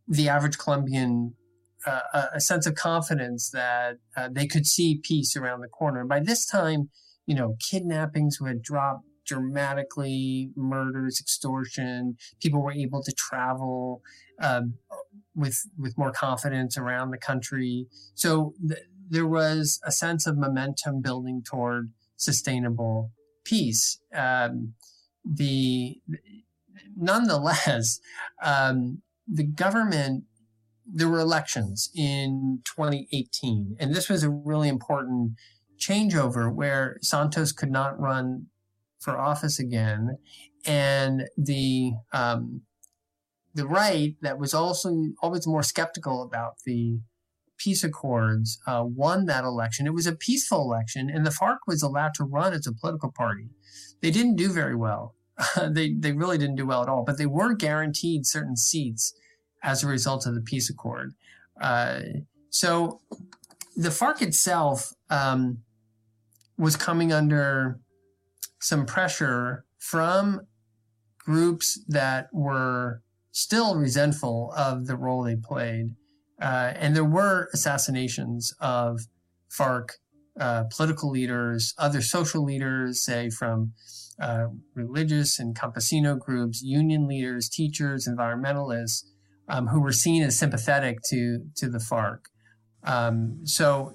the average Colombian uh, a, sense of confidence that uh, they could see peace around the corner. And by this time, you know, kidnappings had dropped dramatically, murders, extortion, people were able to travel um, with with more confidence around the country. So th- there was a sense of momentum building toward sustainable peace. Um, the nonetheless, um, the government there were elections in 2018, and this was a really important changeover where Santos could not run for office again, and the um, the right that was also always more skeptical about the peace accords uh, won that election. It was a peaceful election, and the FARC was allowed to run as a political party. They didn't do very well. they they really didn't do well at all, but they were guaranteed certain seats as a result of the peace accord. Uh, so the FARC itself um, was coming under some pressure from groups that were still resentful of the role they played uh, and there were assassinations of FARC uh, political leaders, other social leaders, say from uh, religious and campesino groups, union leaders, teachers, environmentalists, um, who were seen as sympathetic to to the FARC. Um, so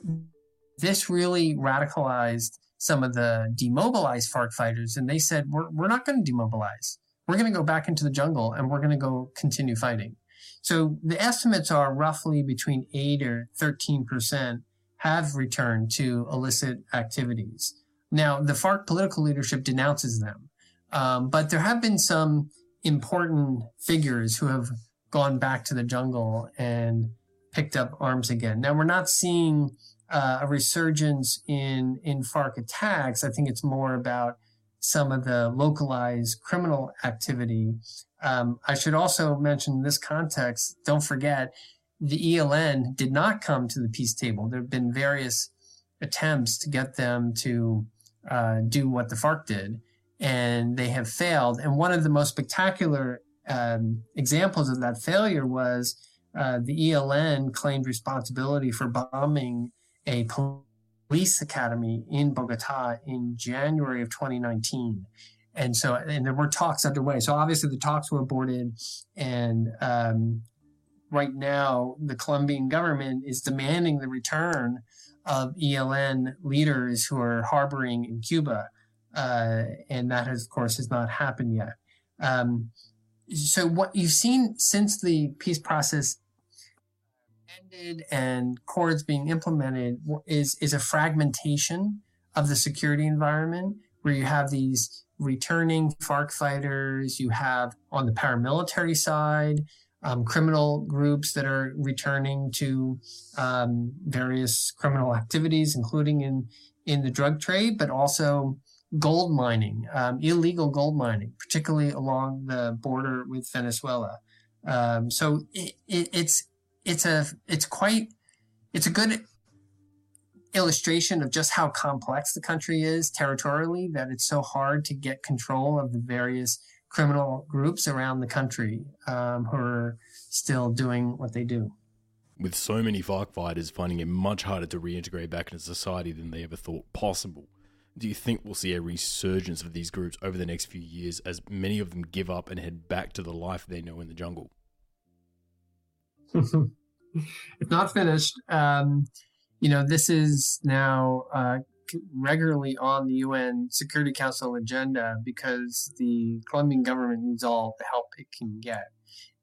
this really radicalized some of the demobilized FARC fighters, and they said, "We're we're not going to demobilize. We're going to go back into the jungle and we're going to go continue fighting. So the estimates are roughly between 8 or 13% have returned to illicit activities. Now, the FARC political leadership denounces them, um, but there have been some important figures who have gone back to the jungle and picked up arms again. Now, we're not seeing uh, a resurgence in in FARC attacks. I think it's more about some of the localized criminal activity. Um, I should also mention in this context, don't forget, the ELN did not come to the peace table. There have been various attempts to get them to uh, do what the FARC did, and they have failed. And one of the most spectacular um, examples of that failure was uh, the ELN claimed responsibility for bombing a police academy in Bogota in January of 2019. And so, and there were talks underway. So obviously the talks were aborted and, um, right now the Colombian government is demanding the return of ELN leaders who are harboring in Cuba. Uh, and that has, of course, has not happened yet. Um, so what you've seen since the peace process ended and accords being implemented is is a fragmentation of the security environment where you have these returning FARC fighters, you have on the paramilitary side um, criminal groups that are returning to um, various criminal activities, including in in the drug trade, but also gold mining, um, illegal gold mining, particularly along the border with Venezuela. Um, so it, it, it's it's a it's quite it's a good illustration of just how complex the country is territorially that it's so hard to get control of the various criminal groups around the country um, who are still doing what they do. With so many FARC fighters finding it much harder to reintegrate back into society than they ever thought possible, do you think we'll see a resurgence of these groups over the next few years as many of them give up and head back to the life they know in the jungle? it's not finished. Um, you know, this is now uh, regularly on the UN Security Council agenda because the Colombian government needs all the help it can get.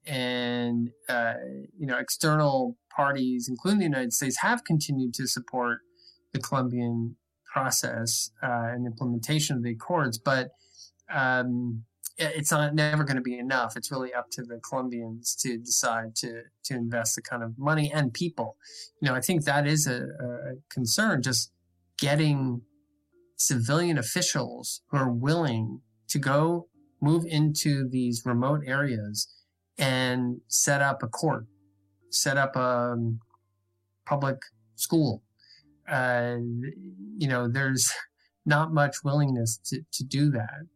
And, uh, you know, external parties, including the United States, have continued to support the Colombian process uh, and implementation of the accords. But um, it's not never going to be enough. It's really up to the Colombians to decide to to invest the kind of money and people. You know, I think that is a, a concern. Just getting civilian officials who are willing to go move into these remote areas and set up a court, set up a um, public school. Uh, you know, there's not much willingness to, to do that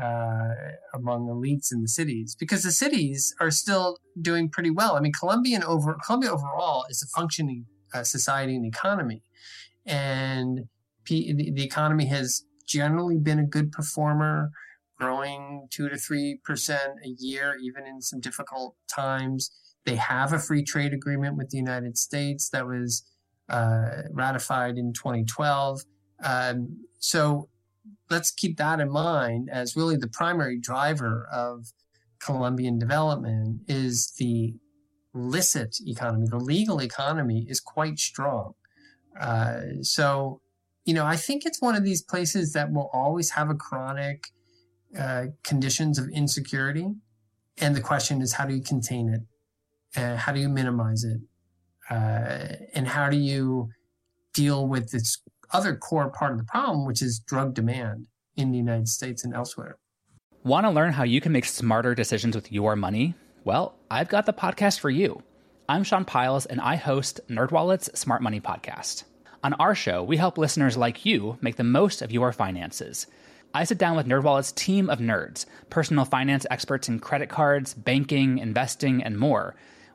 uh, among elites in the cities because the cities are still doing pretty well. I mean, Colombian over Colombia overall is a functioning uh, society and economy, and P, the, the economy has generally been a good performer, growing two to three percent a year, even in some difficult times. They have a free trade agreement with the United States that was ratified in 2012. Um, so let's keep that in mind as really the primary driver of Colombian development is the licit economy. The legal economy is quite strong. Uh, so, you know, I think it's one of these places that will always have a chronic uh, conditions of insecurity. And the question is, how do you contain it? Uh, how do you minimize it? Uh, and how do you deal with this other core part of the problem, which is drug demand in the United States and elsewhere. Want to learn how you can make smarter decisions with your money? Well, I've got the podcast for you. I'm Sean Pyles, and I host NerdWallet's Smart Money Podcast. On our show, we help listeners like you make the most of your finances. I sit down with NerdWallet's team of nerds, personal finance experts in credit cards, banking, investing, and more.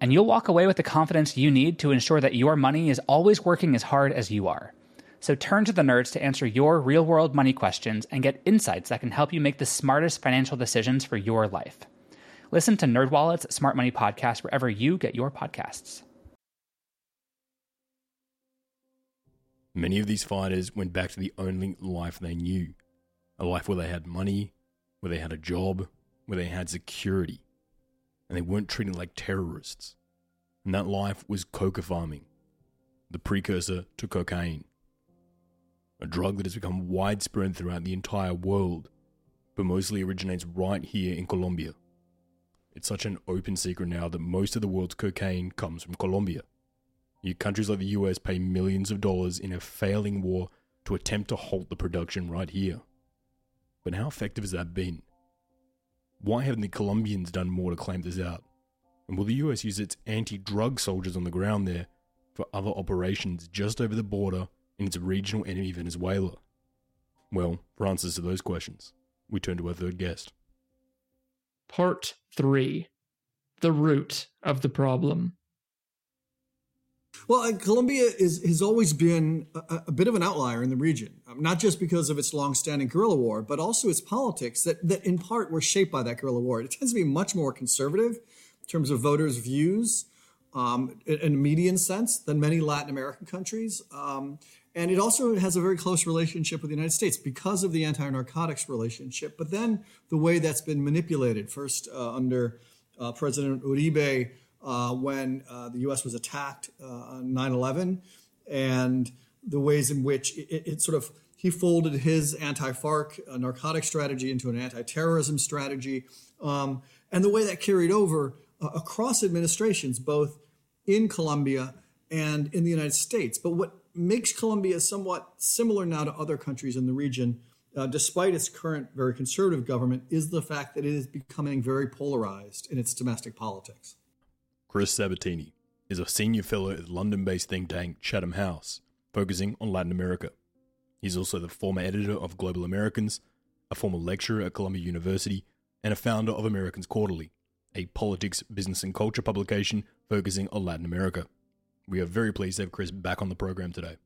And you'll walk away with the confidence you need to ensure that your money is always working as hard as you are. So turn to the nerds to answer your real world money questions and get insights that can help you make the smartest financial decisions for your life. Listen to NerdWallet's Smart Money Podcast wherever you get your podcasts. Many of these fighters went back to the only life they knew a life where they had money, where they had a job, where they had security, and they weren't treated like terrorists. And that life was coca farming, the precursor to cocaine, a drug that has become widespread throughout the entire world, but mostly originates right here in Colombia. It's such an open secret now that most of the world's cocaine comes from Colombia. Yet countries like the US pay millions of dollars in a failing war to attempt to halt the production right here. But how effective has that been? Why haven't the Colombians done more to clamp this out? And will the US use its anti drug soldiers on the ground there for other operations just over the border in its regional enemy Venezuela? Well, for answers to those questions, we turn to our third guest. Part 3 The Root of the Problem. Well, Colombia is, has always been a, a, bit of an outlier in the region, um, not just because of its long-standing guerrilla war, but also its politics that, that in part were shaped by that guerrilla war. It tends to be much more conservative in terms of voters' views um, in a median sense than many Latin American countries. Um, and it also has a very close relationship with the United States because of the anti-narcotics relationship, but then the way that's been manipulated, first uh, under uh, President Uribe, uh, when uh, the U.S. was attacked uh, on 9/11, and the ways in which it, it sort of he folded his anti-FARC uh, narcotic strategy into an anti-terrorism strategy, um, and the way that carried over uh, across administrations, both in Colombia and in the United States. But what makes Colombia somewhat similar now to other countries in the region, uh, despite its current very conservative government, is the fact that it is becoming very polarized in its domestic politics. Chris Sabatini is a senior fellow at London based think tank Chatham House, focusing on Latin America. He's also the former editor of Global Americans, a former lecturer at Columbia University, and a founder of Americas Quarterly, a politics, business, and culture publication focusing on Latin America. We are very pleased to have Chris back on the program today.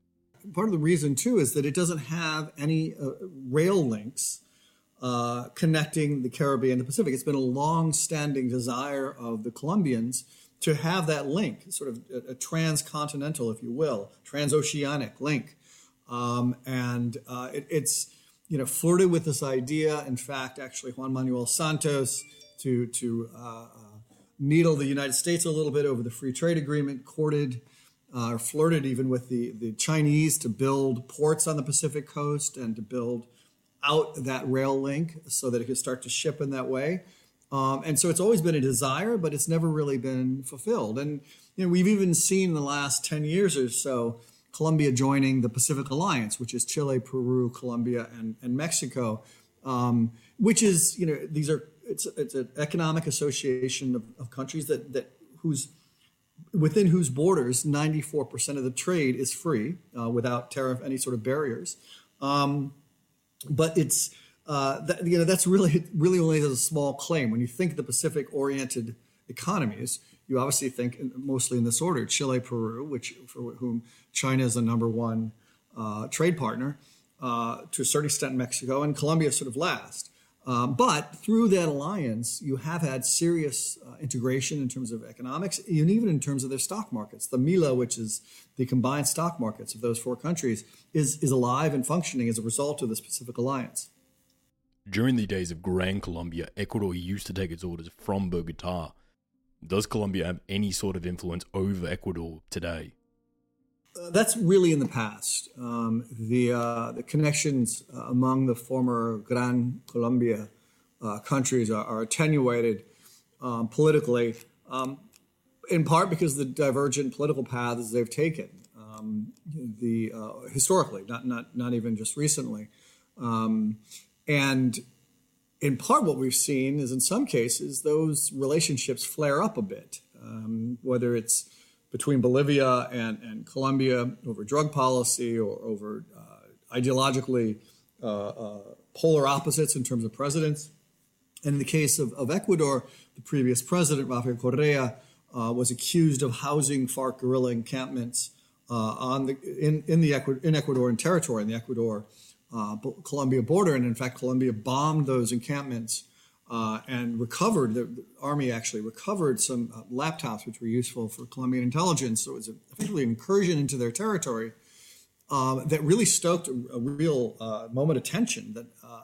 Part of the reason, too, is that it doesn't have any uh, rail links uh, connecting the Caribbean and the Pacific. It's been a long standing desire of the Colombians to have that link, sort of a, a transcontinental, if you will, transoceanic link. Um, and uh, it, it's, you know, flirted with this idea. In fact, actually, Juan Manuel Santos, to, to uh, uh, needle the United States a little bit over the free trade agreement, courted uh, or flirted even with the, the Chinese to build ports on the Pacific coast and to build out that rail link so that it could start to ship in that way. Um, and so it's always been a desire, but it's never really been fulfilled. And you know, we've even seen in the last 10 years or so Colombia joining the Pacific Alliance, which is Chile, Peru, Colombia, and, and Mexico, um, which is, you know, these are, it's, it's an economic association of, of countries that, that whose, within whose borders 94% of the trade is free uh, without tariff, any sort of barriers. Um, but it's, uh, that, you know, that's really really only a small claim. When you think the Pacific-oriented economies, you obviously think mostly in this order: Chile, Peru, which for whom China is the number one uh, trade partner, uh, to a certain extent Mexico, and Colombia sort of last. Um, but through that alliance, you have had serious uh, integration in terms of economics, and even in terms of their stock markets. The MILA, which is the combined stock markets of those four countries, is is alive and functioning as a result of this Pacific alliance. During the days of Gran Colombia, Ecuador used to take its orders from Bogota. Does Colombia have any sort of influence over Ecuador today? Uh, that's really in the past. Um, the uh, the connections uh, among the former Gran Colombia uh, countries are, are attenuated um, politically, um, in part because of the divergent political paths they've taken. Um, the uh, historically, not not not even just recently. Um, and in part, what we've seen is in some cases, those relationships flare up a bit, um, whether it's between Bolivia and, and Colombia over drug policy or over uh, ideologically uh, uh, polar opposites in terms of presidents. And in the case of, of Ecuador, the previous president, Rafael Correa, uh, was accused of housing FARC guerrilla encampments uh, on the in in the Ecuador, in Ecuadorian territory in the Ecuador uh, Colombia border, and in fact, Colombia bombed those encampments uh, and recovered. The, the, army actually recovered some uh, laptops which were useful for Colombian intelligence. So it was effectively an incursion into their territory um, that really stoked a, a real uh, moment of tension that uh,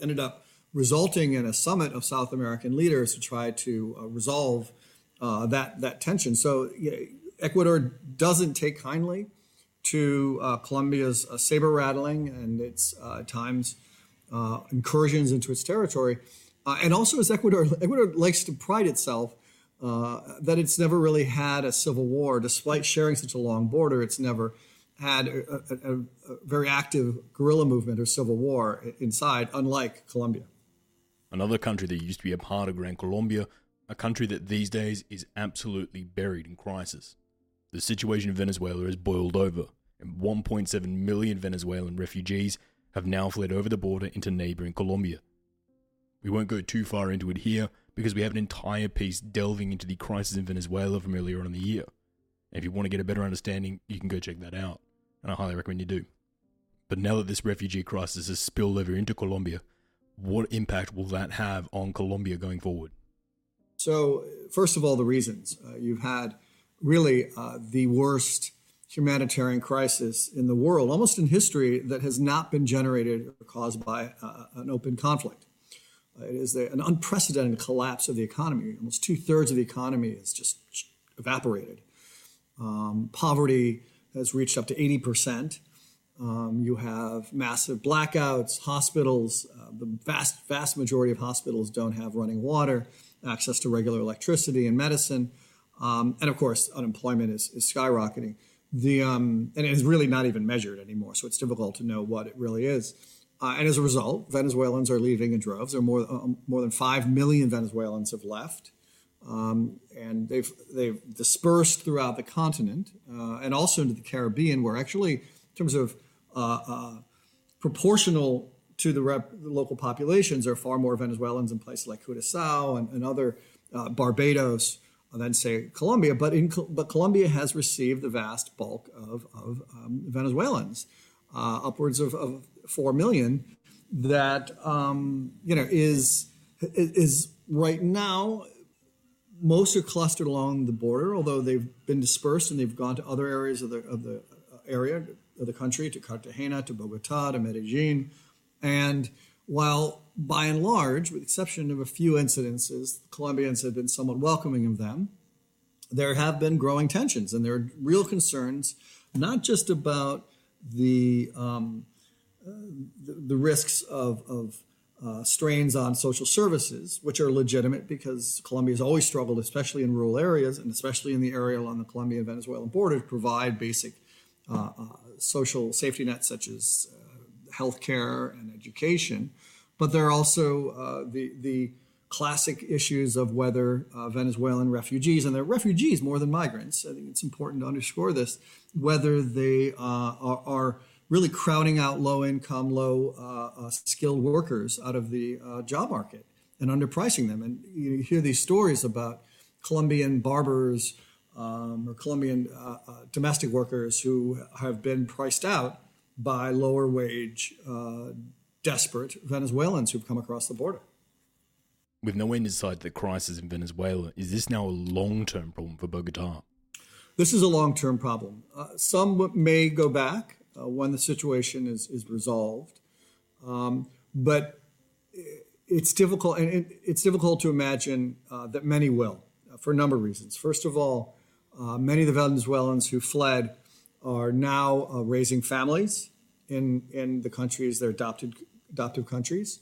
ended up resulting in a summit of South American leaders to try to uh, resolve that that tension. So Ecuador doesn't take kindly to uh, Colombia's uh, saber rattling and its uh, times uh, incursions into its territory. Uh, and also, as Ecuador, Ecuador likes to pride itself uh, that it's never really had a civil war, despite sharing such a long border. It's never had a, a, a very active guerrilla movement or civil war inside, unlike Colombia. Another country that used to be a part of Gran Colombia, a country that these days is absolutely buried in crisis. The situation in Venezuela has boiled over, 1.7 million Venezuelan refugees have now fled over the border into neighboring Colombia. We won't go too far into it here because we have an entire piece delving into the crisis in Venezuela from earlier on in the year. And if you want to get a better understanding, you can go check that out, and I highly recommend you do. But now that this refugee crisis has spilled over into Colombia, what impact will that have on Colombia going forward? So, first of all, the reasons. Uh, you've had really uh, the worst humanitarian crisis in the world, almost in history, that has not been generated or caused by uh, an open conflict. It is the, an unprecedented collapse of the economy. Almost two thirds of the economy has just evaporated. Um, poverty has reached up to 80%. Um, you have massive blackouts, hospitals, uh, the vast, vast majority of hospitals don't have running water, access to regular electricity and medicine. Um, and of course, unemployment is, is skyrocketing. The um, and it's really not even measured anymore, so it's difficult to know what it really is. Uh, and as a result, Venezuelans are leaving in droves. There are more uh, more than five million Venezuelans have left, um, and they've they've dispersed throughout the continent uh, and also into the Caribbean, where actually, in terms of uh, uh, proportional to the, rep, the, local populations, there are far more Venezuelans in places like Curacao and, and other uh, Barbados than say Colombia, but in but Colombia has received the vast bulk of, of um, Venezuelans, uh, upwards of, of, four million. That um, you know is is right now. Most are clustered along the border, although they've been dispersed and they've gone to other areas of the of the area of the country, to Cartagena, to Bogota, to Medellin, and while by and large, with the exception of a few incidences, the Colombians have been somewhat welcoming of them. There have been growing tensions, and there are real concerns, not just about the um, uh, the, the, risks of, of uh, strains on social services, which are legitimate because Colombia has always struggled, especially in rural areas and especially in the area along the Colombian Venezuelan border, to provide basic uh, uh, social safety nets such as uh, healthcare and education. But there are also uh, the the classic issues of whether uh, Venezuelan refugees, and they're refugees more than migrants. I think it's important to underscore this, whether they uh, are, are, really crowding out low income, low uh, uh, skilled workers out of the uh, job market and underpricing them. And you hear these stories about Colombian barbers um, or Colombian domestic workers who have been priced out by lower wage desperate Venezuelans who've come across the border. With no end in sight the crisis in Venezuela, is this now a long term problem for Bogota? This is a long term problem. Uh, some may go back uh, when the situation is, is resolved, um, but it's difficult, and it, it's difficult to imagine uh, that many will uh, for a number of reasons. First of all, uh, many of the Venezuelans who fled are now uh, raising families in in the countries their adopted adoptive countries.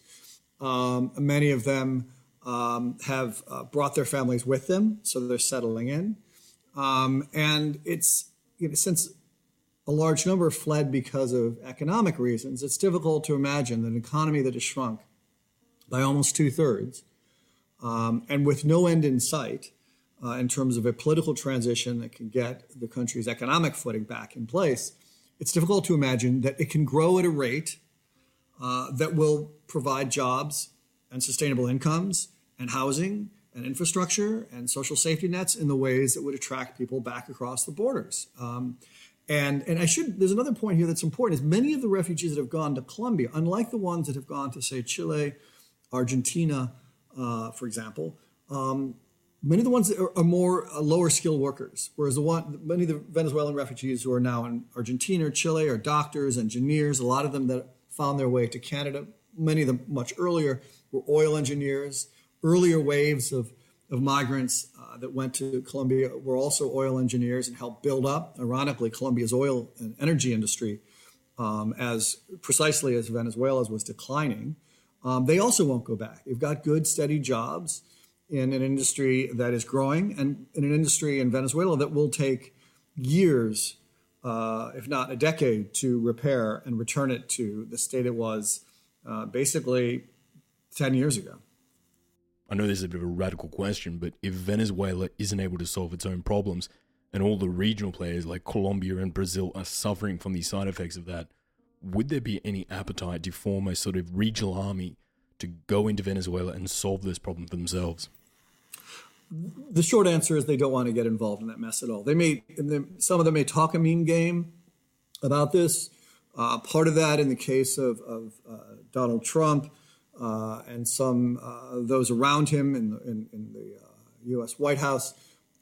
Um, many of them um, have uh, brought their families with them, so they're settling in. Um, and it's you know, since a large number fled because of economic reasons, it's difficult to imagine an economy that has shrunk by almost two thirds, um, and with no end in sight uh, in terms of a political transition that can get the country's economic footing back in place. It's difficult to imagine that it can grow at a rate uh, that will provide jobs and sustainable incomes and housing and infrastructure and social safety nets in the ways that would attract people back across the borders. Um, and and I should there's another point here that's important is many of the refugees that have gone to Colombia, unlike the ones that have gone to say Chile, Argentina, uh, for example, um, many of the ones that are, are more uh, lower skilled workers. Whereas the one many of the Venezuelan refugees who are now in Argentina or Chile are doctors, engineers. A lot of them that found their way to Canada. Many of them much earlier were oil engineers. Earlier waves of of migrants uh, that went to Colombia were also oil engineers and helped build up, ironically, Colombia's oil and energy industry um, as precisely as Venezuela's was declining. Um, they also won't go back. They've got good, steady jobs in an industry that is growing and in an industry in Venezuela that will take years, uh, if not a decade, to repair and return it to the state it was uh, basically 10 years ago. I know this is a bit of a radical question, but if Venezuela isn't able to solve its own problems, and all the regional players like Colombia and Brazil are suffering from the side effects of that, would there be any appetite to form a sort of regional army to go into Venezuela and solve this problem for themselves? The short answer is they don't want to get involved in that mess at all. They may, some of them may talk a mean game about this. Uh, part of that, in the case of, of uh, Donald Trump, uh, and some uh, those around him in the, in, in the U.S. Uh, White House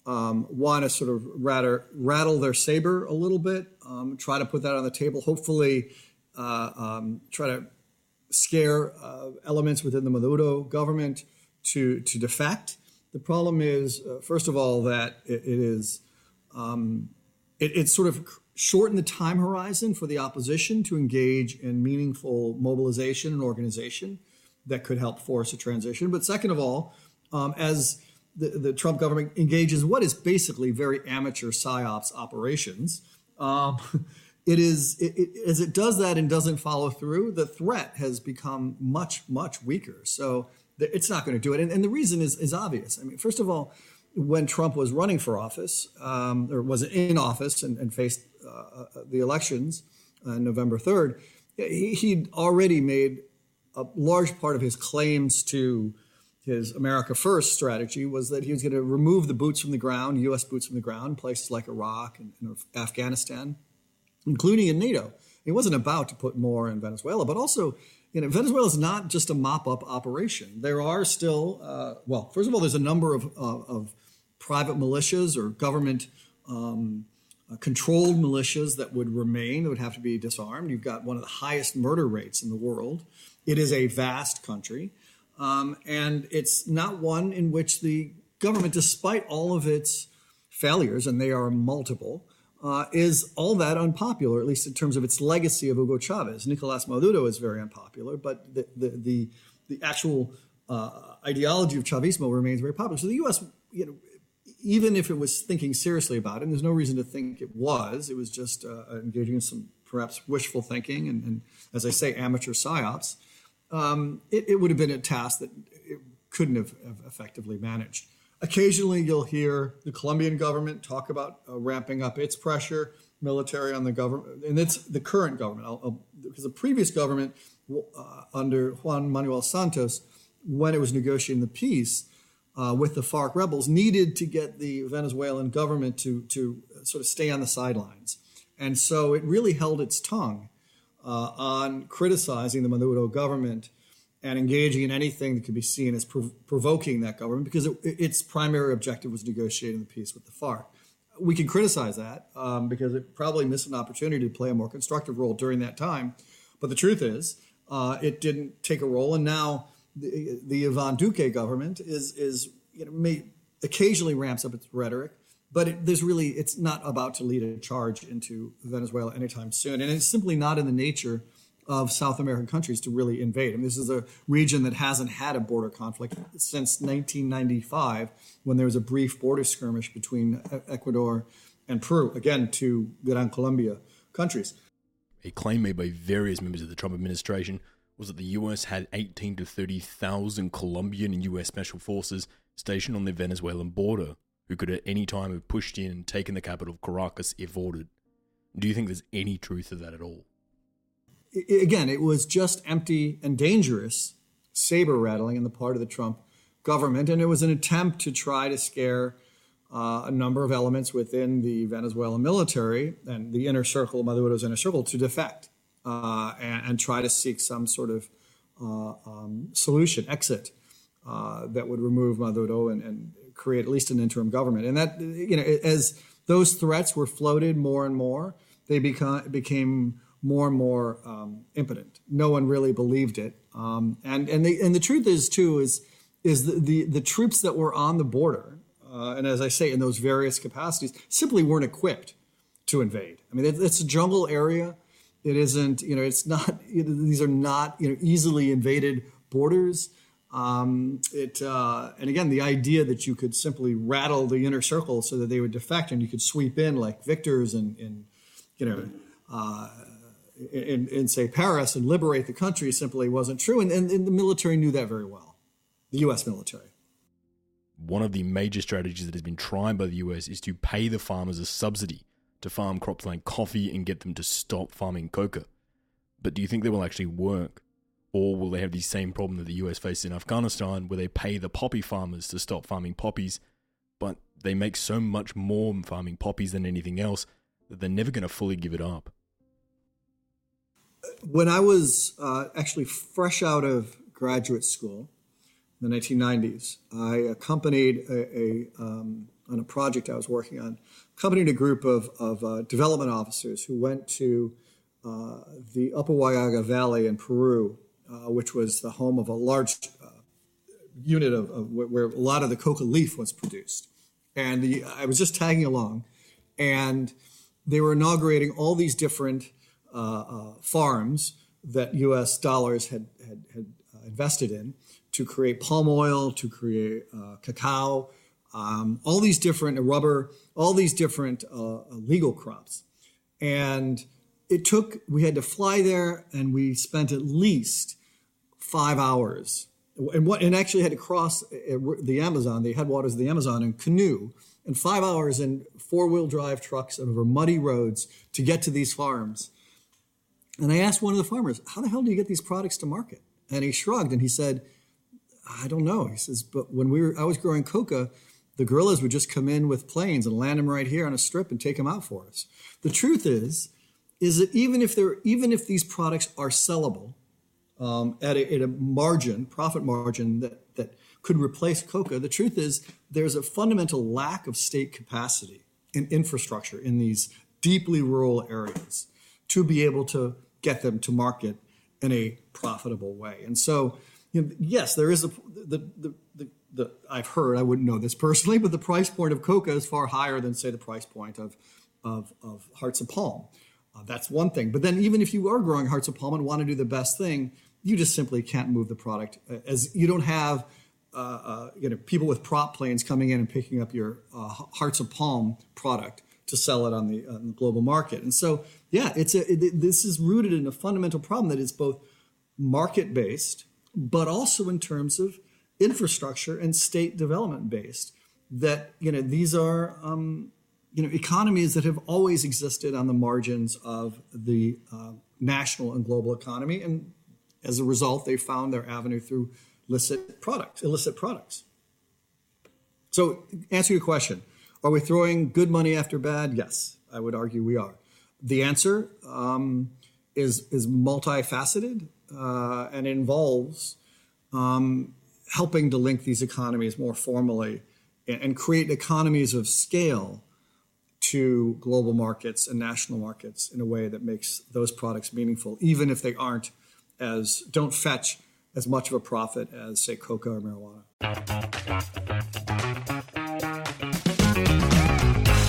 um, want to sort of rattle, rattle their saber a little bit, um, try to put that on the table. Hopefully, uh, um, try to scare elements within the Maduro government to to defect. The problem is, uh, first of all, that it, it is um, it, it's sort of shorten the time horizon for the opposition to engage in meaningful mobilization and organization that could help force a transition. But second of all, um, as the, the, Trump government engages what is basically very amateur psyops operations, um, it is it, it, as it does that and doesn't follow through, the threat has become much much weaker. So it's not going to do it, and, and, the reason is is obvious. I mean, first of all, when Trump was running for office um, or was in office and, and faced uh, uh the elections on November third, he, he'd already made a large part of his claims to his America First strategy was that he was going to remove the boots from the ground, U.S. boots from the ground, places like Iraq and, and Afghanistan, including in NATO. He wasn't about to put more in Venezuela, but also, you know, Venezuela is not just a mop-up operation. There are still, uh, well, first of all, there's a number of, uh, of private militias or government um, uh, controlled militias that would remain, that would have to be disarmed. You've got one of the highest murder rates in the world. It is a vast country, um, and it's not one in which the government, despite all of its failures, and they are multiple, uh, is all that unpopular, at least in terms of its legacy of Hugo Chavez. Nicolas Maduro is very unpopular, but the, the, the, the actual uh, ideology of Chavismo remains very popular. So the U.S., you know, even if it was thinking seriously about it, and there's no reason to think it was, it was just uh, engaging in some perhaps wishful thinking and, and, as I say, amateur psyops um, it, it, would have been a task that it couldn't have, have, effectively managed. Occasionally, you'll hear the Colombian government talk about uh, ramping up its pressure, military on the government, and it's the current government, I'll, I'll, because the previous government uh, under Juan Manuel Santos, when it was negotiating the peace uh, with the FARC rebels, needed to get the Venezuelan government to to sort of stay on the sidelines, and so it really held its tongue uh, on criticizing the Maduro government and engaging in anything that could be seen as prov- provoking that government because it, its primary objective was negotiating the peace with the FARC. We can criticize that um, because it probably missed an opportunity to play a more constructive role during that time. But the truth is, uh, it didn't take a role, and now the, the Ivan Duque government is is you know may, occasionally ramps up its rhetoric, but it, there's really it's not about to lead a charge into Venezuela anytime soon, and it's simply not in the nature of South American countries to really invade. Mean, this is a region that hasn't had a border conflict since 1995, when there was a brief border skirmish between Ecuador and Peru, again, two Gran Colombia countries. A claim made by various members of the Trump administration was that the US had 18 to 30,000 Colombian and US special forces stationed on the Venezuelan border who could at any time have pushed in and taken the capital of Caracas if ordered. Do you think there's any truth to that at all? Again, it was just empty and dangerous saber rattling on the part of the Trump government, and it was an attempt to try to scare uh, a number of elements within the Venezuelan military and the inner circle, Maduro's inner circle, to defect uh, and, and, try to seek some sort of uh, um, solution, exit uh, that would remove Maduro and, and, create at least an interim government. And that, you know, as those threats were floated more and more, they become, became more and more um, impotent. No one really believed it. Um, and and, they, and the truth is too is is the, the, the troops that were on the border uh, and as I say, in those various capacities, simply weren't equipped to invade. I mean, it, it's a jungle area. It isn't, you know, it's not. these are not, you know, easily invaded borders. Um, it uh, and again, the idea that you could simply rattle the inner circle so that they would defect and you could sweep in like victors and, in, you know, uh, in, in say Paris and liberate the country simply wasn't true. And, and, and the military knew that very well, the U.S. military one of the major strategies that has been tried by the US is to pay the farmers a subsidy to farm crops like coffee and get them to stop farming coca. But do you think they will actually work? Or will they have the same problem that the US faced in Afghanistan, where they pay the poppy farmers to stop farming poppies, but they make so much more farming poppies than anything else that they're never going to fully give it up? When I was uh, actually fresh out of graduate school, in the 1990s. I accompanied a, a um, on a project I was working on, accompanied a group of, of uh, development officers who went to uh, the Upper Huallaga Valley in Peru, uh, which was the home of a large uh, unit of, of, where a lot of the coca leaf was produced. And the, I was just tagging along, and they were inaugurating all these different farms that U.S. dollars had, had, had invested in to create palm oil, to create uh, cacao, um, all these different uh, rubber, all these different uh, uh, legal crops. And it took, we had to fly there and we spent at least five hours and what, and actually had to cross uh, the Amazon, the headwaters of the Amazon in canoe and five hours in four wheel drive trucks over muddy roads to get to these farms. And I asked one of the farmers, how the hell do you get these products to market? And he shrugged and he said, I don't know. He says, but when we were, I was growing coca, the guerrillas would just come in with planes and land them right here on a strip and take them out for us. The truth is, is that even if they're, even if these products are sellable um, at, a, at a margin, profit margin that, that could replace coca, the truth is there's a fundamental lack of state capacity and infrastructure in these deeply rural areas to be able to get them to market in a profitable way. And so you know, yes, there is a the, the, the, the, I've heard I wouldn't know this personally, but the price point of coca is far higher than say the price point of of, of hearts of palm. Uh, that's one thing. But then even if you are growing hearts of palm and want to do the best thing, you just simply can't move the product uh, as you don't have uh, uh, you know people with prop planes coming in and picking up your uh, hearts of palm product to sell it on the, on the global market. And so yeah, it's a it, this is rooted in a fundamental problem that is both market based but also in terms of infrastructure and state development based. That you know these are um, you know economies that have always existed on the margins of the uh, national and global economy, and as a result, they found their avenue through illicit products, illicit products. So, answer your question: Are we throwing good money after bad? Yes, I would argue we are. The answer um, is is multifaceted uh, and involves um, helping to link these economies more formally and, and create economies of scale to global markets and national markets in a way that makes those products meaningful, even if they aren't as don't fetch as much of a profit as say coca or marijuana.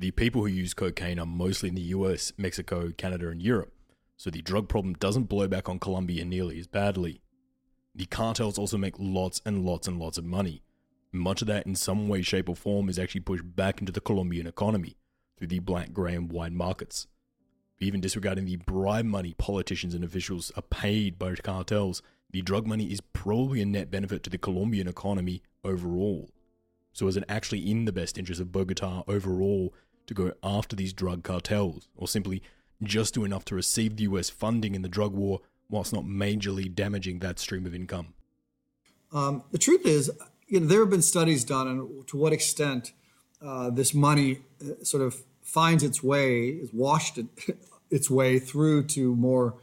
The people who use cocaine are mostly in the US, Mexico, Canada, and Europe so the drug problem doesn't blow back on Colombia nearly as badly. The cartels also make lots and lots and lots of money, Much of that, in some way, shape, or form, is actually pushed back into the Colombian economy through the black, grey, and white markets. Even disregarding the bribe money politicians and officials are paid by cartels, the drug money is probably a net benefit to the Colombian economy overall. So, is it actually in the best interest of Bogota overall to go after these drug cartels, or simply just do enough to receive the US funding in the drug war whilst not majorly damaging that stream of income? Um, the truth is, you know, there have been studies done on to what extent uh, this money uh, sort of finds its way, is washed it, its way through to more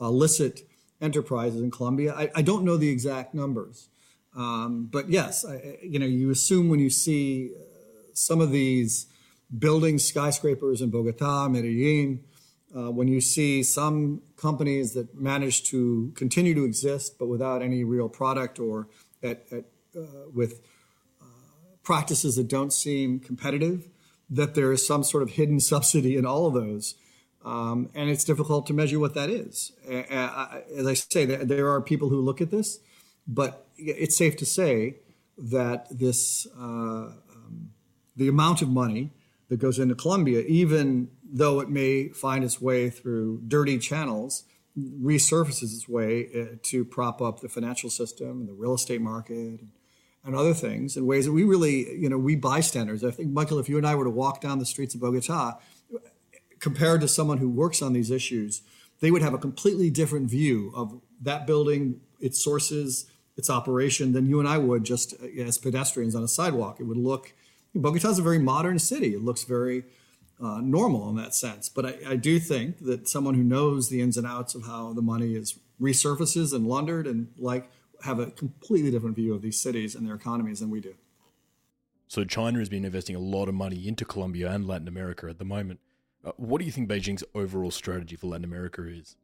illicit enterprises in Colombia. I, I don't know the exact numbers, um, but yes, I, you know, you assume when you see uh, some of these buildings, skyscrapers in Bogota, Medellin, uh, when you see some companies that manage to continue to exist but without any real product or at, at uh, with uh, practices that don't seem competitive, that there is some sort of hidden subsidy in all of those. Um, and it's difficult to measure what that is. As I say, there are people who look at this, but it's safe to say that this uh, um, the amount of money that goes into Colombia, even though it may find its way through dirty channels, resurfaces its way uh, to prop up the financial system and the real estate market and, and, other things in ways that we really, you know, we bystanders. I think, Michael, if you and I were to walk down the streets of Bogota, compared to someone who works on these issues, they would have a completely different view of that building, its sources, its operation than you and I would just uh, as pedestrians on a sidewalk. It would look, Bogota is a very modern city. It looks very uh, normal in that sense. But I, I, do think that someone who knows the ins and outs of how the money is resurfaces and laundered and like have a completely different view of these cities and their economies than we do. So China has been investing a lot of money into Colombia and Latin America at the moment. Uh, what do you think Beijing's overall strategy for Latin America is?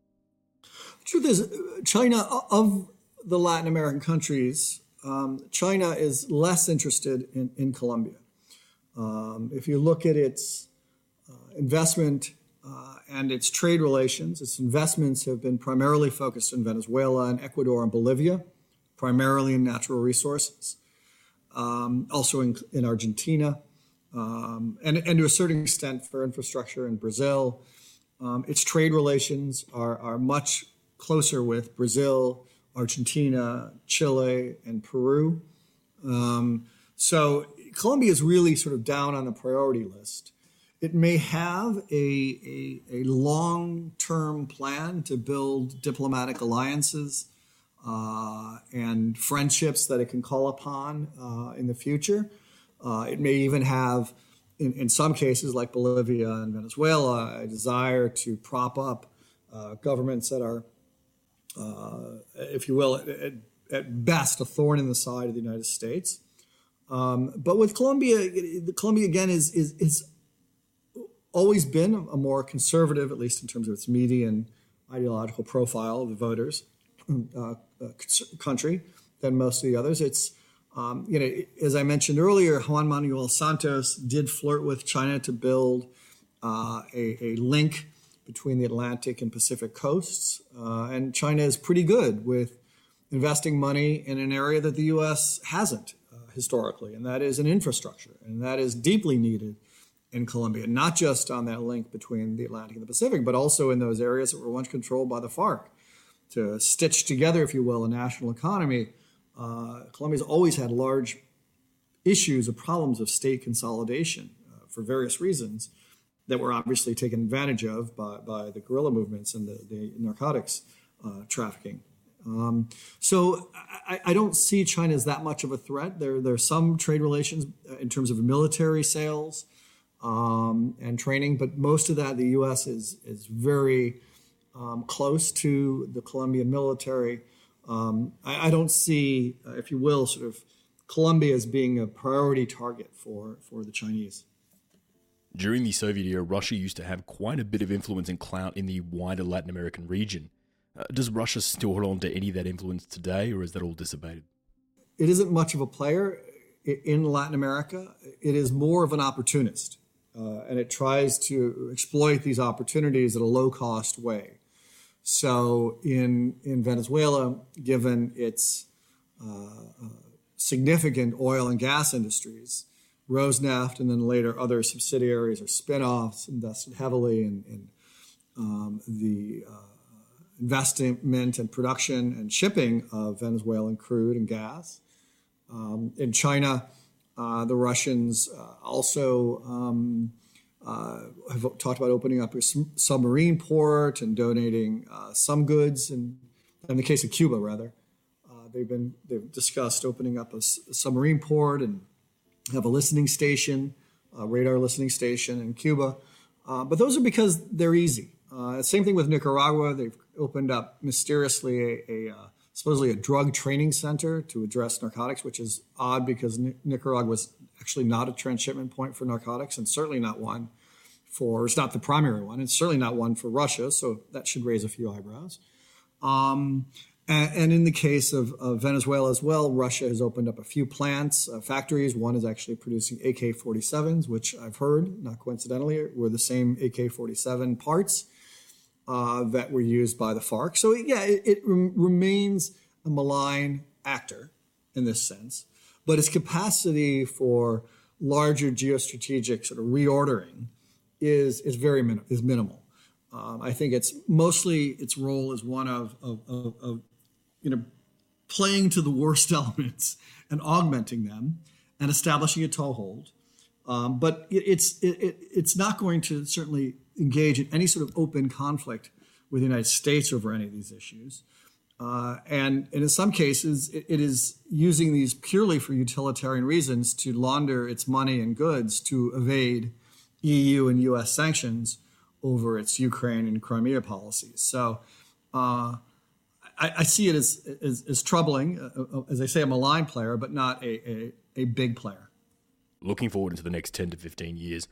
The truth is, China of the Latin American countries, um, China is less interested in, in Colombia. Um, if you look at its uh, investment uh, and its trade relations. Its investments have been primarily focused in Venezuela and Ecuador and Bolivia, primarily in natural resources, um, also in, in Argentina, um, and, and to a certain extent for infrastructure in Brazil. Um, its trade relations are, are much closer with Brazil, Argentina, Chile, and Peru. Um, so Colombia is really sort of down on the priority list. It may have a, a, a long term plan to build diplomatic alliances uh, and friendships that it can call upon uh, in the future. Uh, it may even have, in, in, some cases like Bolivia and Venezuela, a desire to prop up uh, governments that are, uh, if you will, at, at, best a thorn in the side of the United States. Um, but with Colombia, Colombia again is, is, is always been a more conservative, at least in terms of its median ideological profile of the voters, uh, uh, country than most of the others. It's um, you know, as I mentioned earlier, Juan Manuel Santos did flirt with China to build uh, a, a, link between the Atlantic and Pacific coasts, uh, and China is pretty good with investing money in an area that the U.S. hasn't historically, and that is an infrastructure, and that is deeply needed in Colombia, not just on that link between the Atlantic and the Pacific, but also in those areas that were once controlled by the FARC. To stitch together, if you will, a national economy, uh, Colombia's always had large issues of problems of state consolidation uh, for various reasons that were obviously taken advantage of by, by the guerrilla movements and the, the narcotics uh, trafficking. Um, so I, I, don't see China as that much of a threat. There, there are some trade relations uh, in terms of military sales um, and training. But most of that, the U.S. is is very um, close to the Colombian military. Um, I, I, don't see, uh, if you will, sort of Colombia as being a priority target for for the Chinese. During the Soviet era, Russia used to have quite a bit of influence and clout in the wider Latin American region. Uh, does Russia still hold on to any of that influence today, or is that all dissipated? It isn't much of a player in Latin America. It is more of an opportunist uh, and it tries to exploit these opportunities at a low cost way. So in in Venezuela, given its uh, uh, significant oil and gas industries. Rosneft and then later other subsidiaries or spin-offs invested heavily in, in um, the uh, investment and production and shipping of Venezuelan crude and gas. Um, in China, uh, the Russians uh, also um, uh, have talked about opening up a submarine port and donating uh, some goods. And in the case of Cuba, rather, uh, they've been they've discussed opening up a, a, submarine port and have a listening station, a radar listening station in Cuba. Uh, but those are because they're easy. Same thing with Nicaragua. They've opened up mysteriously a, a supposedly a drug training center to address narcotics, which is odd because Nicaragua was actually not a transshipment point for narcotics and certainly not one for, it's not the primary one. It's certainly not one for Russia, so that should raise a few eyebrows. Um, and, and, in the case of, of, Venezuela as well, Russia has opened up a few plants, uh, factories. One is actually producing AK 47s, which I've heard, not coincidentally, were the same AK 47 parts uh, that were used by the FARC. So, yeah, it, it rem- remains a malign actor in this sense, but its capacity for larger geostrategic sort of reordering is is very min- is minimal. Um, I think it's mostly its role is one of, of, of, of, you know playing to the worst elements and augmenting them and establishing a toehold. Um, but it, it's it, it, it's not going to certainly engage in any sort of open conflict with the United States over any of these issues. Uh, and, and, in some cases, it, it is using these purely for utilitarian reasons to launder its money and goods to evade EU and US sanctions over its Ukraine and Crimea policies. So uh, I, I, see it as, as, as troubling. Uh, uh as I say, a malign player, but not a, a, a big player. Looking forward into the next 10 to 15 years,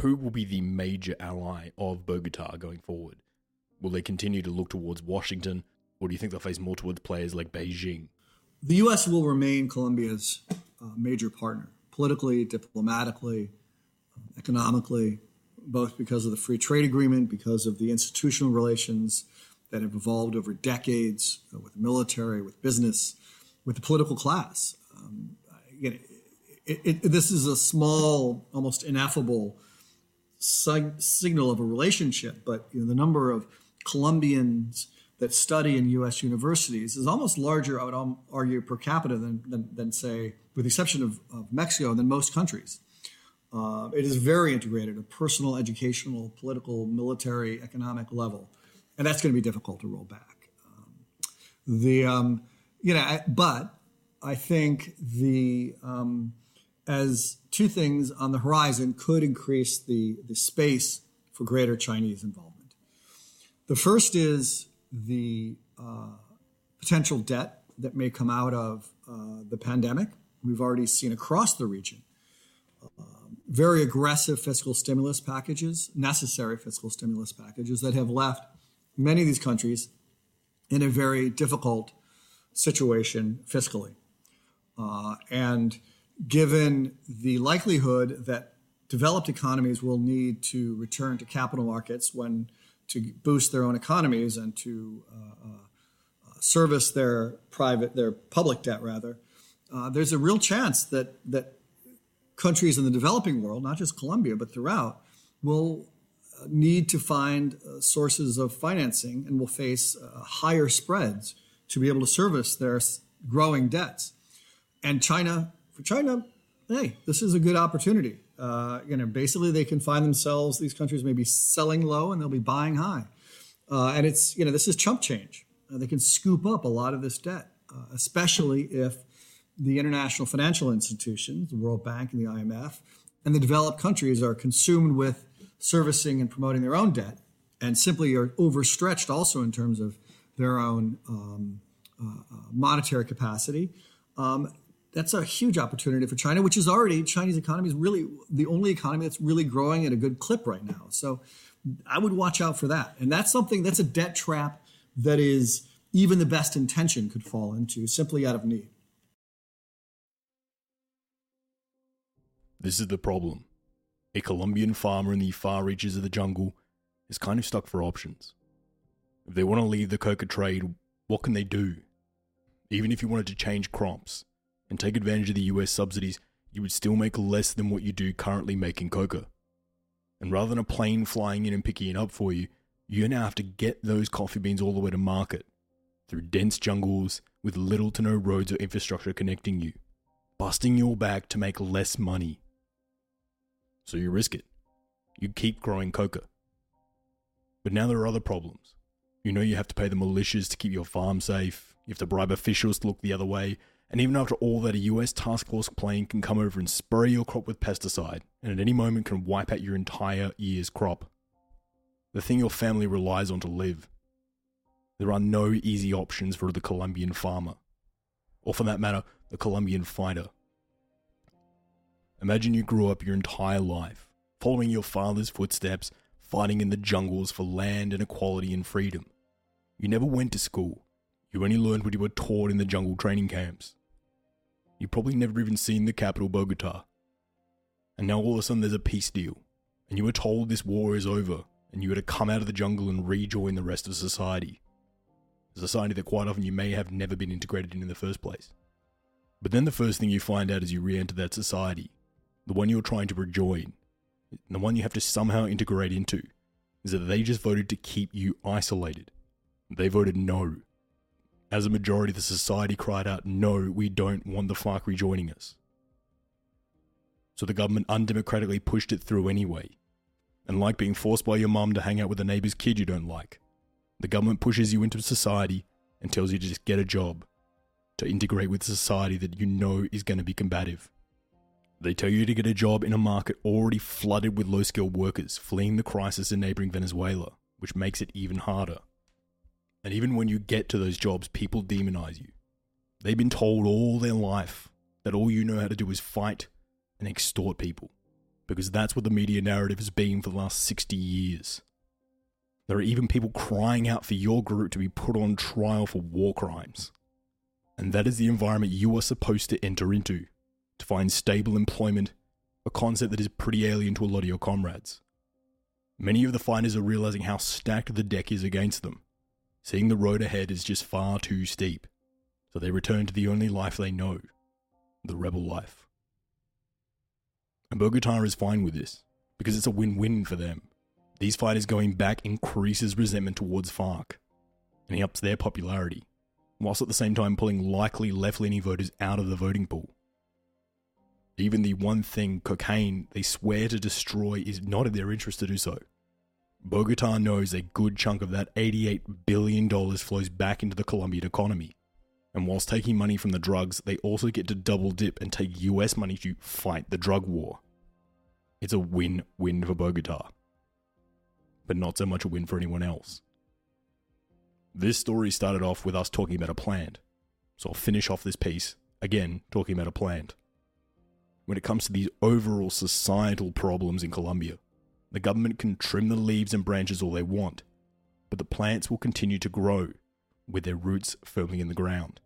who will be the major ally of Bogota going forward? Will they continue to look towards Washington, or do you think they'll face more towards players like Beijing? The U.S. will remain Colombia's uh, major partner, politically, diplomatically, economically, both because of the free trade agreement, because of the institutional relations that have evolved over decades uh, with the military, with business, with the political class. Um, again, it, it, this is a small, almost ineffable signal of a relationship, but you know, the number of Colombians that study in U.S. universities is almost larger, I would argue, per capita than, than, than say, with the exception of, of Mexico, than most countries. Uh, it is very integrated, a personal, educational, political, military, economic level, and that's going to be difficult to roll back. Um, the um, you know, but I think the um, as two things on the horizon could increase the the space for greater Chinese involvement. The first is the uh, potential debt that may come out of uh, the pandemic. We've already seen across the region uh, very aggressive fiscal stimulus packages, necessary fiscal stimulus packages that have left many of these countries in a very difficult situation fiscally. Uh, and given the likelihood that developed economies will need to return to capital markets when to boost their own economies and to uh, uh, service their private, their public debt rather, uh, there's a real chance that that countries in the developing world, not just Colombia but throughout, will uh, need to find uh, sources of financing and will face uh, higher spreads to be able to service their growing debts. And China, for China, hey, this is a good opportunity. Uh, you know, basically they can find themselves, these countries may be selling low and they'll be buying high. Uh, and it's, you know, this is chump change. Uh, they can scoop up a lot of this debt, uh, especially if the international financial institutions, the World Bank and the IMF, and the developed countries are consumed with servicing and promoting their own debt and simply are overstretched also in terms of their own um, uh, uh, monetary capacity. Um, that's a huge opportunity for China, which is already Chinese economy is really the only economy that's really growing at a good clip right now. So I would watch out for that. And that's something that's a debt trap that is even the best intention could fall into simply out of need. This is the problem. A Colombian farmer in the far reaches of the jungle is kind of stuck for options. If they want to leave the coca trade, what can they do? Even if you wanted to change crops, and take advantage of the US subsidies, you would still make less than what you do currently making coca. And rather than a plane flying in and picking it up for you, you now have to get those coffee beans all the way to market through dense jungles with little to no roads or infrastructure connecting you, busting your back to make less money. So you risk it. You keep growing coca. But now there are other problems. You know you have to pay the militias to keep your farm safe, you have to bribe officials to look the other way, and even after all that, a US task force plane can come over and spray your crop with pesticide, and at any moment can wipe out your entire year's crop. The thing your family relies on to live. There are no easy options for the Colombian farmer, or for that matter, the Colombian fighter. Imagine you grew up your entire life, following your father's footsteps, fighting in the jungles for land and equality and freedom. You never went to school. You only learned what you were taught in the jungle training camps. You probably never even seen the capital, Bogota. And now all of a sudden there's a peace deal, and you were told this war is over, and you were to come out of the jungle and rejoin the rest of society. A society that quite often you may have never been integrated in in the first place. But then the first thing you find out as you re enter that society, the one you're trying to rejoin, the one you have to somehow integrate into, is that they just voted to keep you isolated. They voted no. As a majority of the society cried out, no, we don't want the FARC rejoining us. So the government undemocratically pushed it through anyway. And like being forced by your mum to hang out with a neighbour's kid you don't like, the government pushes you into society and tells you to just get a job, to integrate with society that you know is going to be combative. They tell you to get a job in a market already flooded with low skilled workers fleeing the crisis in neighboring Venezuela, which makes it even harder. And even when you get to those jobs, people demonize you. They've been told all their life that all you know how to do is fight and extort people, because that's what the media narrative has been for the last 60 years. There are even people crying out for your group to be put on trial for war crimes. And that is the environment you are supposed to enter into to find stable employment, a concept that is pretty alien to a lot of your comrades. Many of the fighters are realizing how stacked the deck is against them. Seeing the road ahead is just far too steep, so they return to the only life they know the rebel life. And Bogota is fine with this, because it's a win win for them. These fighters going back increases resentment towards FARC, and he ups their popularity, whilst at the same time pulling likely left leaning voters out of the voting pool. Even the one thing, cocaine, they swear to destroy is not in their interest to do so. Bogota knows a good chunk of that $88 billion flows back into the Colombian economy. And whilst taking money from the drugs, they also get to double dip and take US money to fight the drug war. It's a win win for Bogota, but not so much a win for anyone else. This story started off with us talking about a plant, so I'll finish off this piece again talking about a plant. When it comes to these overall societal problems in Colombia, the government can trim the leaves and branches all they want, but the plants will continue to grow with their roots firmly in the ground.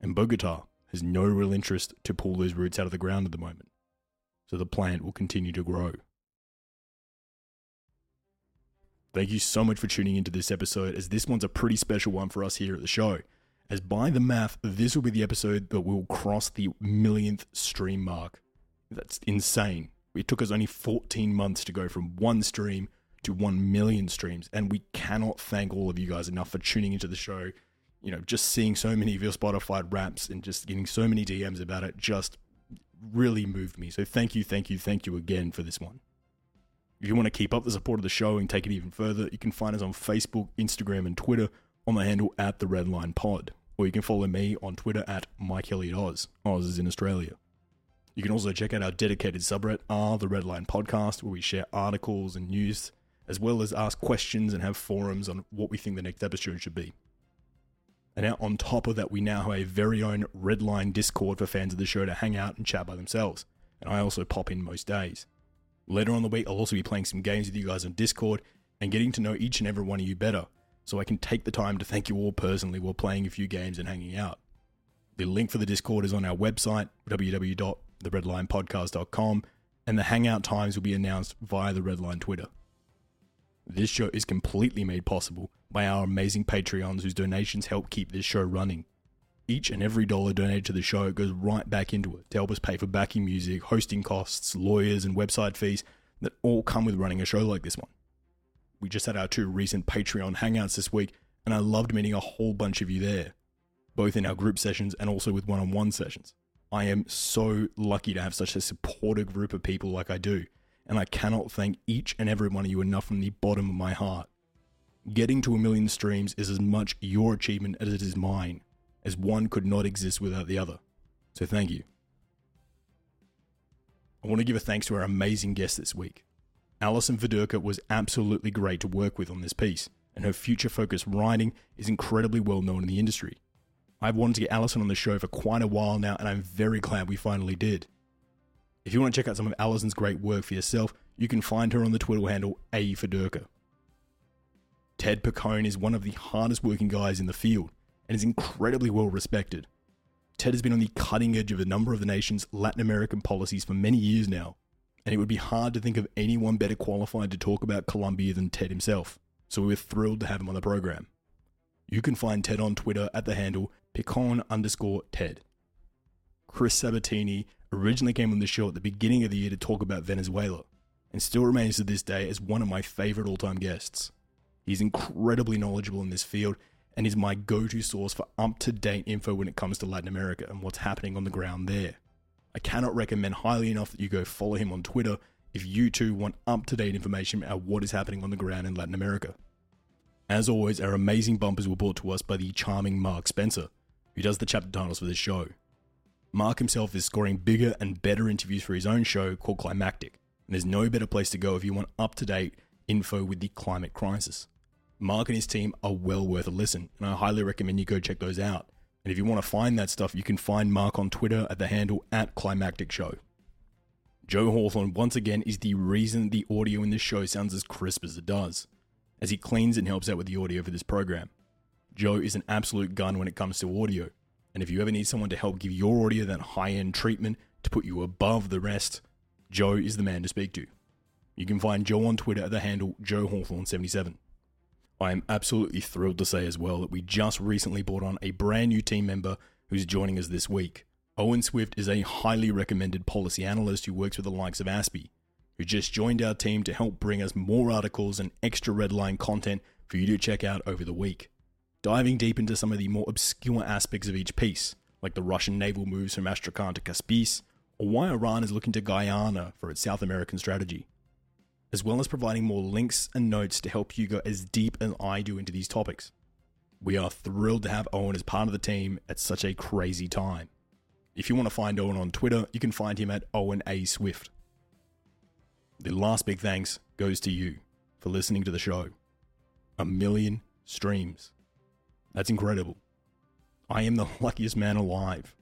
And Bogota has no real interest to pull those roots out of the ground at the moment, so the plant will continue to grow. Thank you so much for tuning into this episode, as this one's a pretty special one for us here at the show. As by the math, this will be the episode that will cross the millionth stream mark. That's insane. It took us only 14 months to go from one stream to 1 million streams. And we cannot thank all of you guys enough for tuning into the show. You know, just seeing so many of your Spotify raps and just getting so many DMs about it just really moved me. So thank you, thank you, thank you again for this one. If you want to keep up the support of the show and take it even further, you can find us on Facebook, Instagram, and Twitter on the handle at the Redline Pod. Or you can follow me on Twitter at Mike Hilliard Oz. Oz is in Australia. You can also check out our dedicated subreddit, R the Redline Podcast, where we share articles and news, as well as ask questions and have forums on what we think the next episode should be. And now, on top of that, we now have a very own Redline Discord for fans of the show to hang out and chat by themselves. And I also pop in most days. Later on the week, I'll also be playing some games with you guys on Discord and getting to know each and every one of you better, so I can take the time to thank you all personally while playing a few games and hanging out. The link for the Discord is on our website, www.theredlinepodcast.com, and the hangout times will be announced via the Redline Twitter. This show is completely made possible by our amazing Patreons whose donations help keep this show running. Each and every dollar donated to the show goes right back into it to help us pay for backing music, hosting costs, lawyers, and website fees that all come with running a show like this one. We just had our two recent Patreon hangouts this week, and I loved meeting a whole bunch of you there, both in our group sessions and also with one on one sessions. I am so lucky to have such a supportive group of people like I do, and I cannot thank each and every one of you enough from the bottom of my heart. Getting to a million streams is as much your achievement as it is mine, as one could not exist without the other. So thank you. I want to give a thanks to our amazing guest this week. Allison Fedirka was absolutely great to work with on this piece, and her future focused writing is incredibly well known in the industry. I've wanted to get Allison on the show for quite a while now, and I'm very glad we finally did. If you want to check out some of Allison's great work for yourself, you can find her on the Twitter handle A. Ted Piccone is one of the hardest working guys in the field and is incredibly well respected. Ted has been on the cutting edge of a number of the nation's Latin American policies for many years now, and it would be hard to think of anyone better qualified to talk about Colombia than Ted himself, so we were thrilled to have him on the program. You can find Ted on Twitter at the handle piccone underscore Ted. Chris Sabatini originally came on the show at the beginning of the year to talk about Venezuela, and still remains to this day as one of my favorite all time guests. He's incredibly knowledgeable in this field and is my go to source for up to date info when it comes to Latin America and what's happening on the ground there. I cannot recommend highly enough that you go follow him on Twitter if you too want up to date information about what is happening on the ground in Latin America. As always, our amazing bumpers were brought to us by the charming Mark Spencer, who does the chapter titles for this show. Mark himself is scoring bigger and better interviews for his own show called Climactic, and there's no better place to go if you want up to date info with the climate crisis. Mark and his team are well worth a listen, and I highly recommend you go check those out. And if you want to find that stuff, you can find Mark on Twitter at the handle at Climactic Show. Joe Hawthorne, once again, is the reason the audio in this show sounds as crisp as it does, as he cleans and helps out with the audio for this program. Joe is an absolute gun when it comes to audio, and if you ever need someone to help give your audio that high end treatment to put you above the rest, Joe is the man to speak to. You can find Joe on Twitter at the handle Joe Hawthorne77. I am absolutely thrilled to say as well that we just recently brought on a brand new team member who's joining us this week. Owen Swift is a highly recommended policy analyst who works with the likes of ASPI, who just joined our team to help bring us more articles and extra redline content for you to check out over the week. Diving deep into some of the more obscure aspects of each piece, like the Russian naval moves from Astrakhan to Kaspiysk, or why Iran is looking to Guyana for its South American strategy as well as providing more links and notes to help you go as deep as I do into these topics. We are thrilled to have Owen as part of the team at such a crazy time. If you want to find Owen on Twitter, you can find him at Owen A. Swift. The last big thanks goes to you for listening to the show. A million streams. That's incredible. I am the luckiest man alive.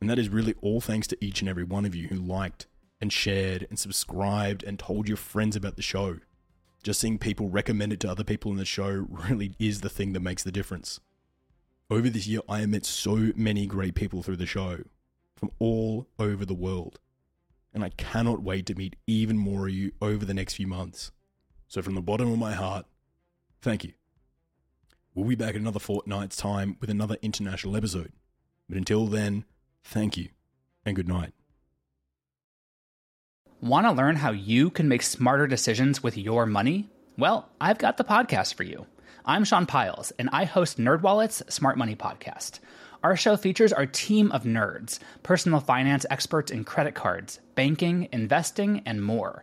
And that is really all thanks to each and every one of you who liked, and shared and subscribed and told your friends about the show. Just seeing people recommend it to other people in the show really is the thing that makes the difference. Over this year, I have met so many great people through the show from all over the world. And I cannot wait to meet even more of you over the next few months. So, from the bottom of my heart, thank you. We'll be back in another fortnight's time with another international episode. But until then, thank you and good night. Want to learn how you can make smarter decisions with your money? Well, I've got the podcast for you. I'm Sean Pyles, and I host NerdWallet's Smart Money Podcast. Our show features our team of nerds, personal finance experts in credit cards, banking, investing, and more.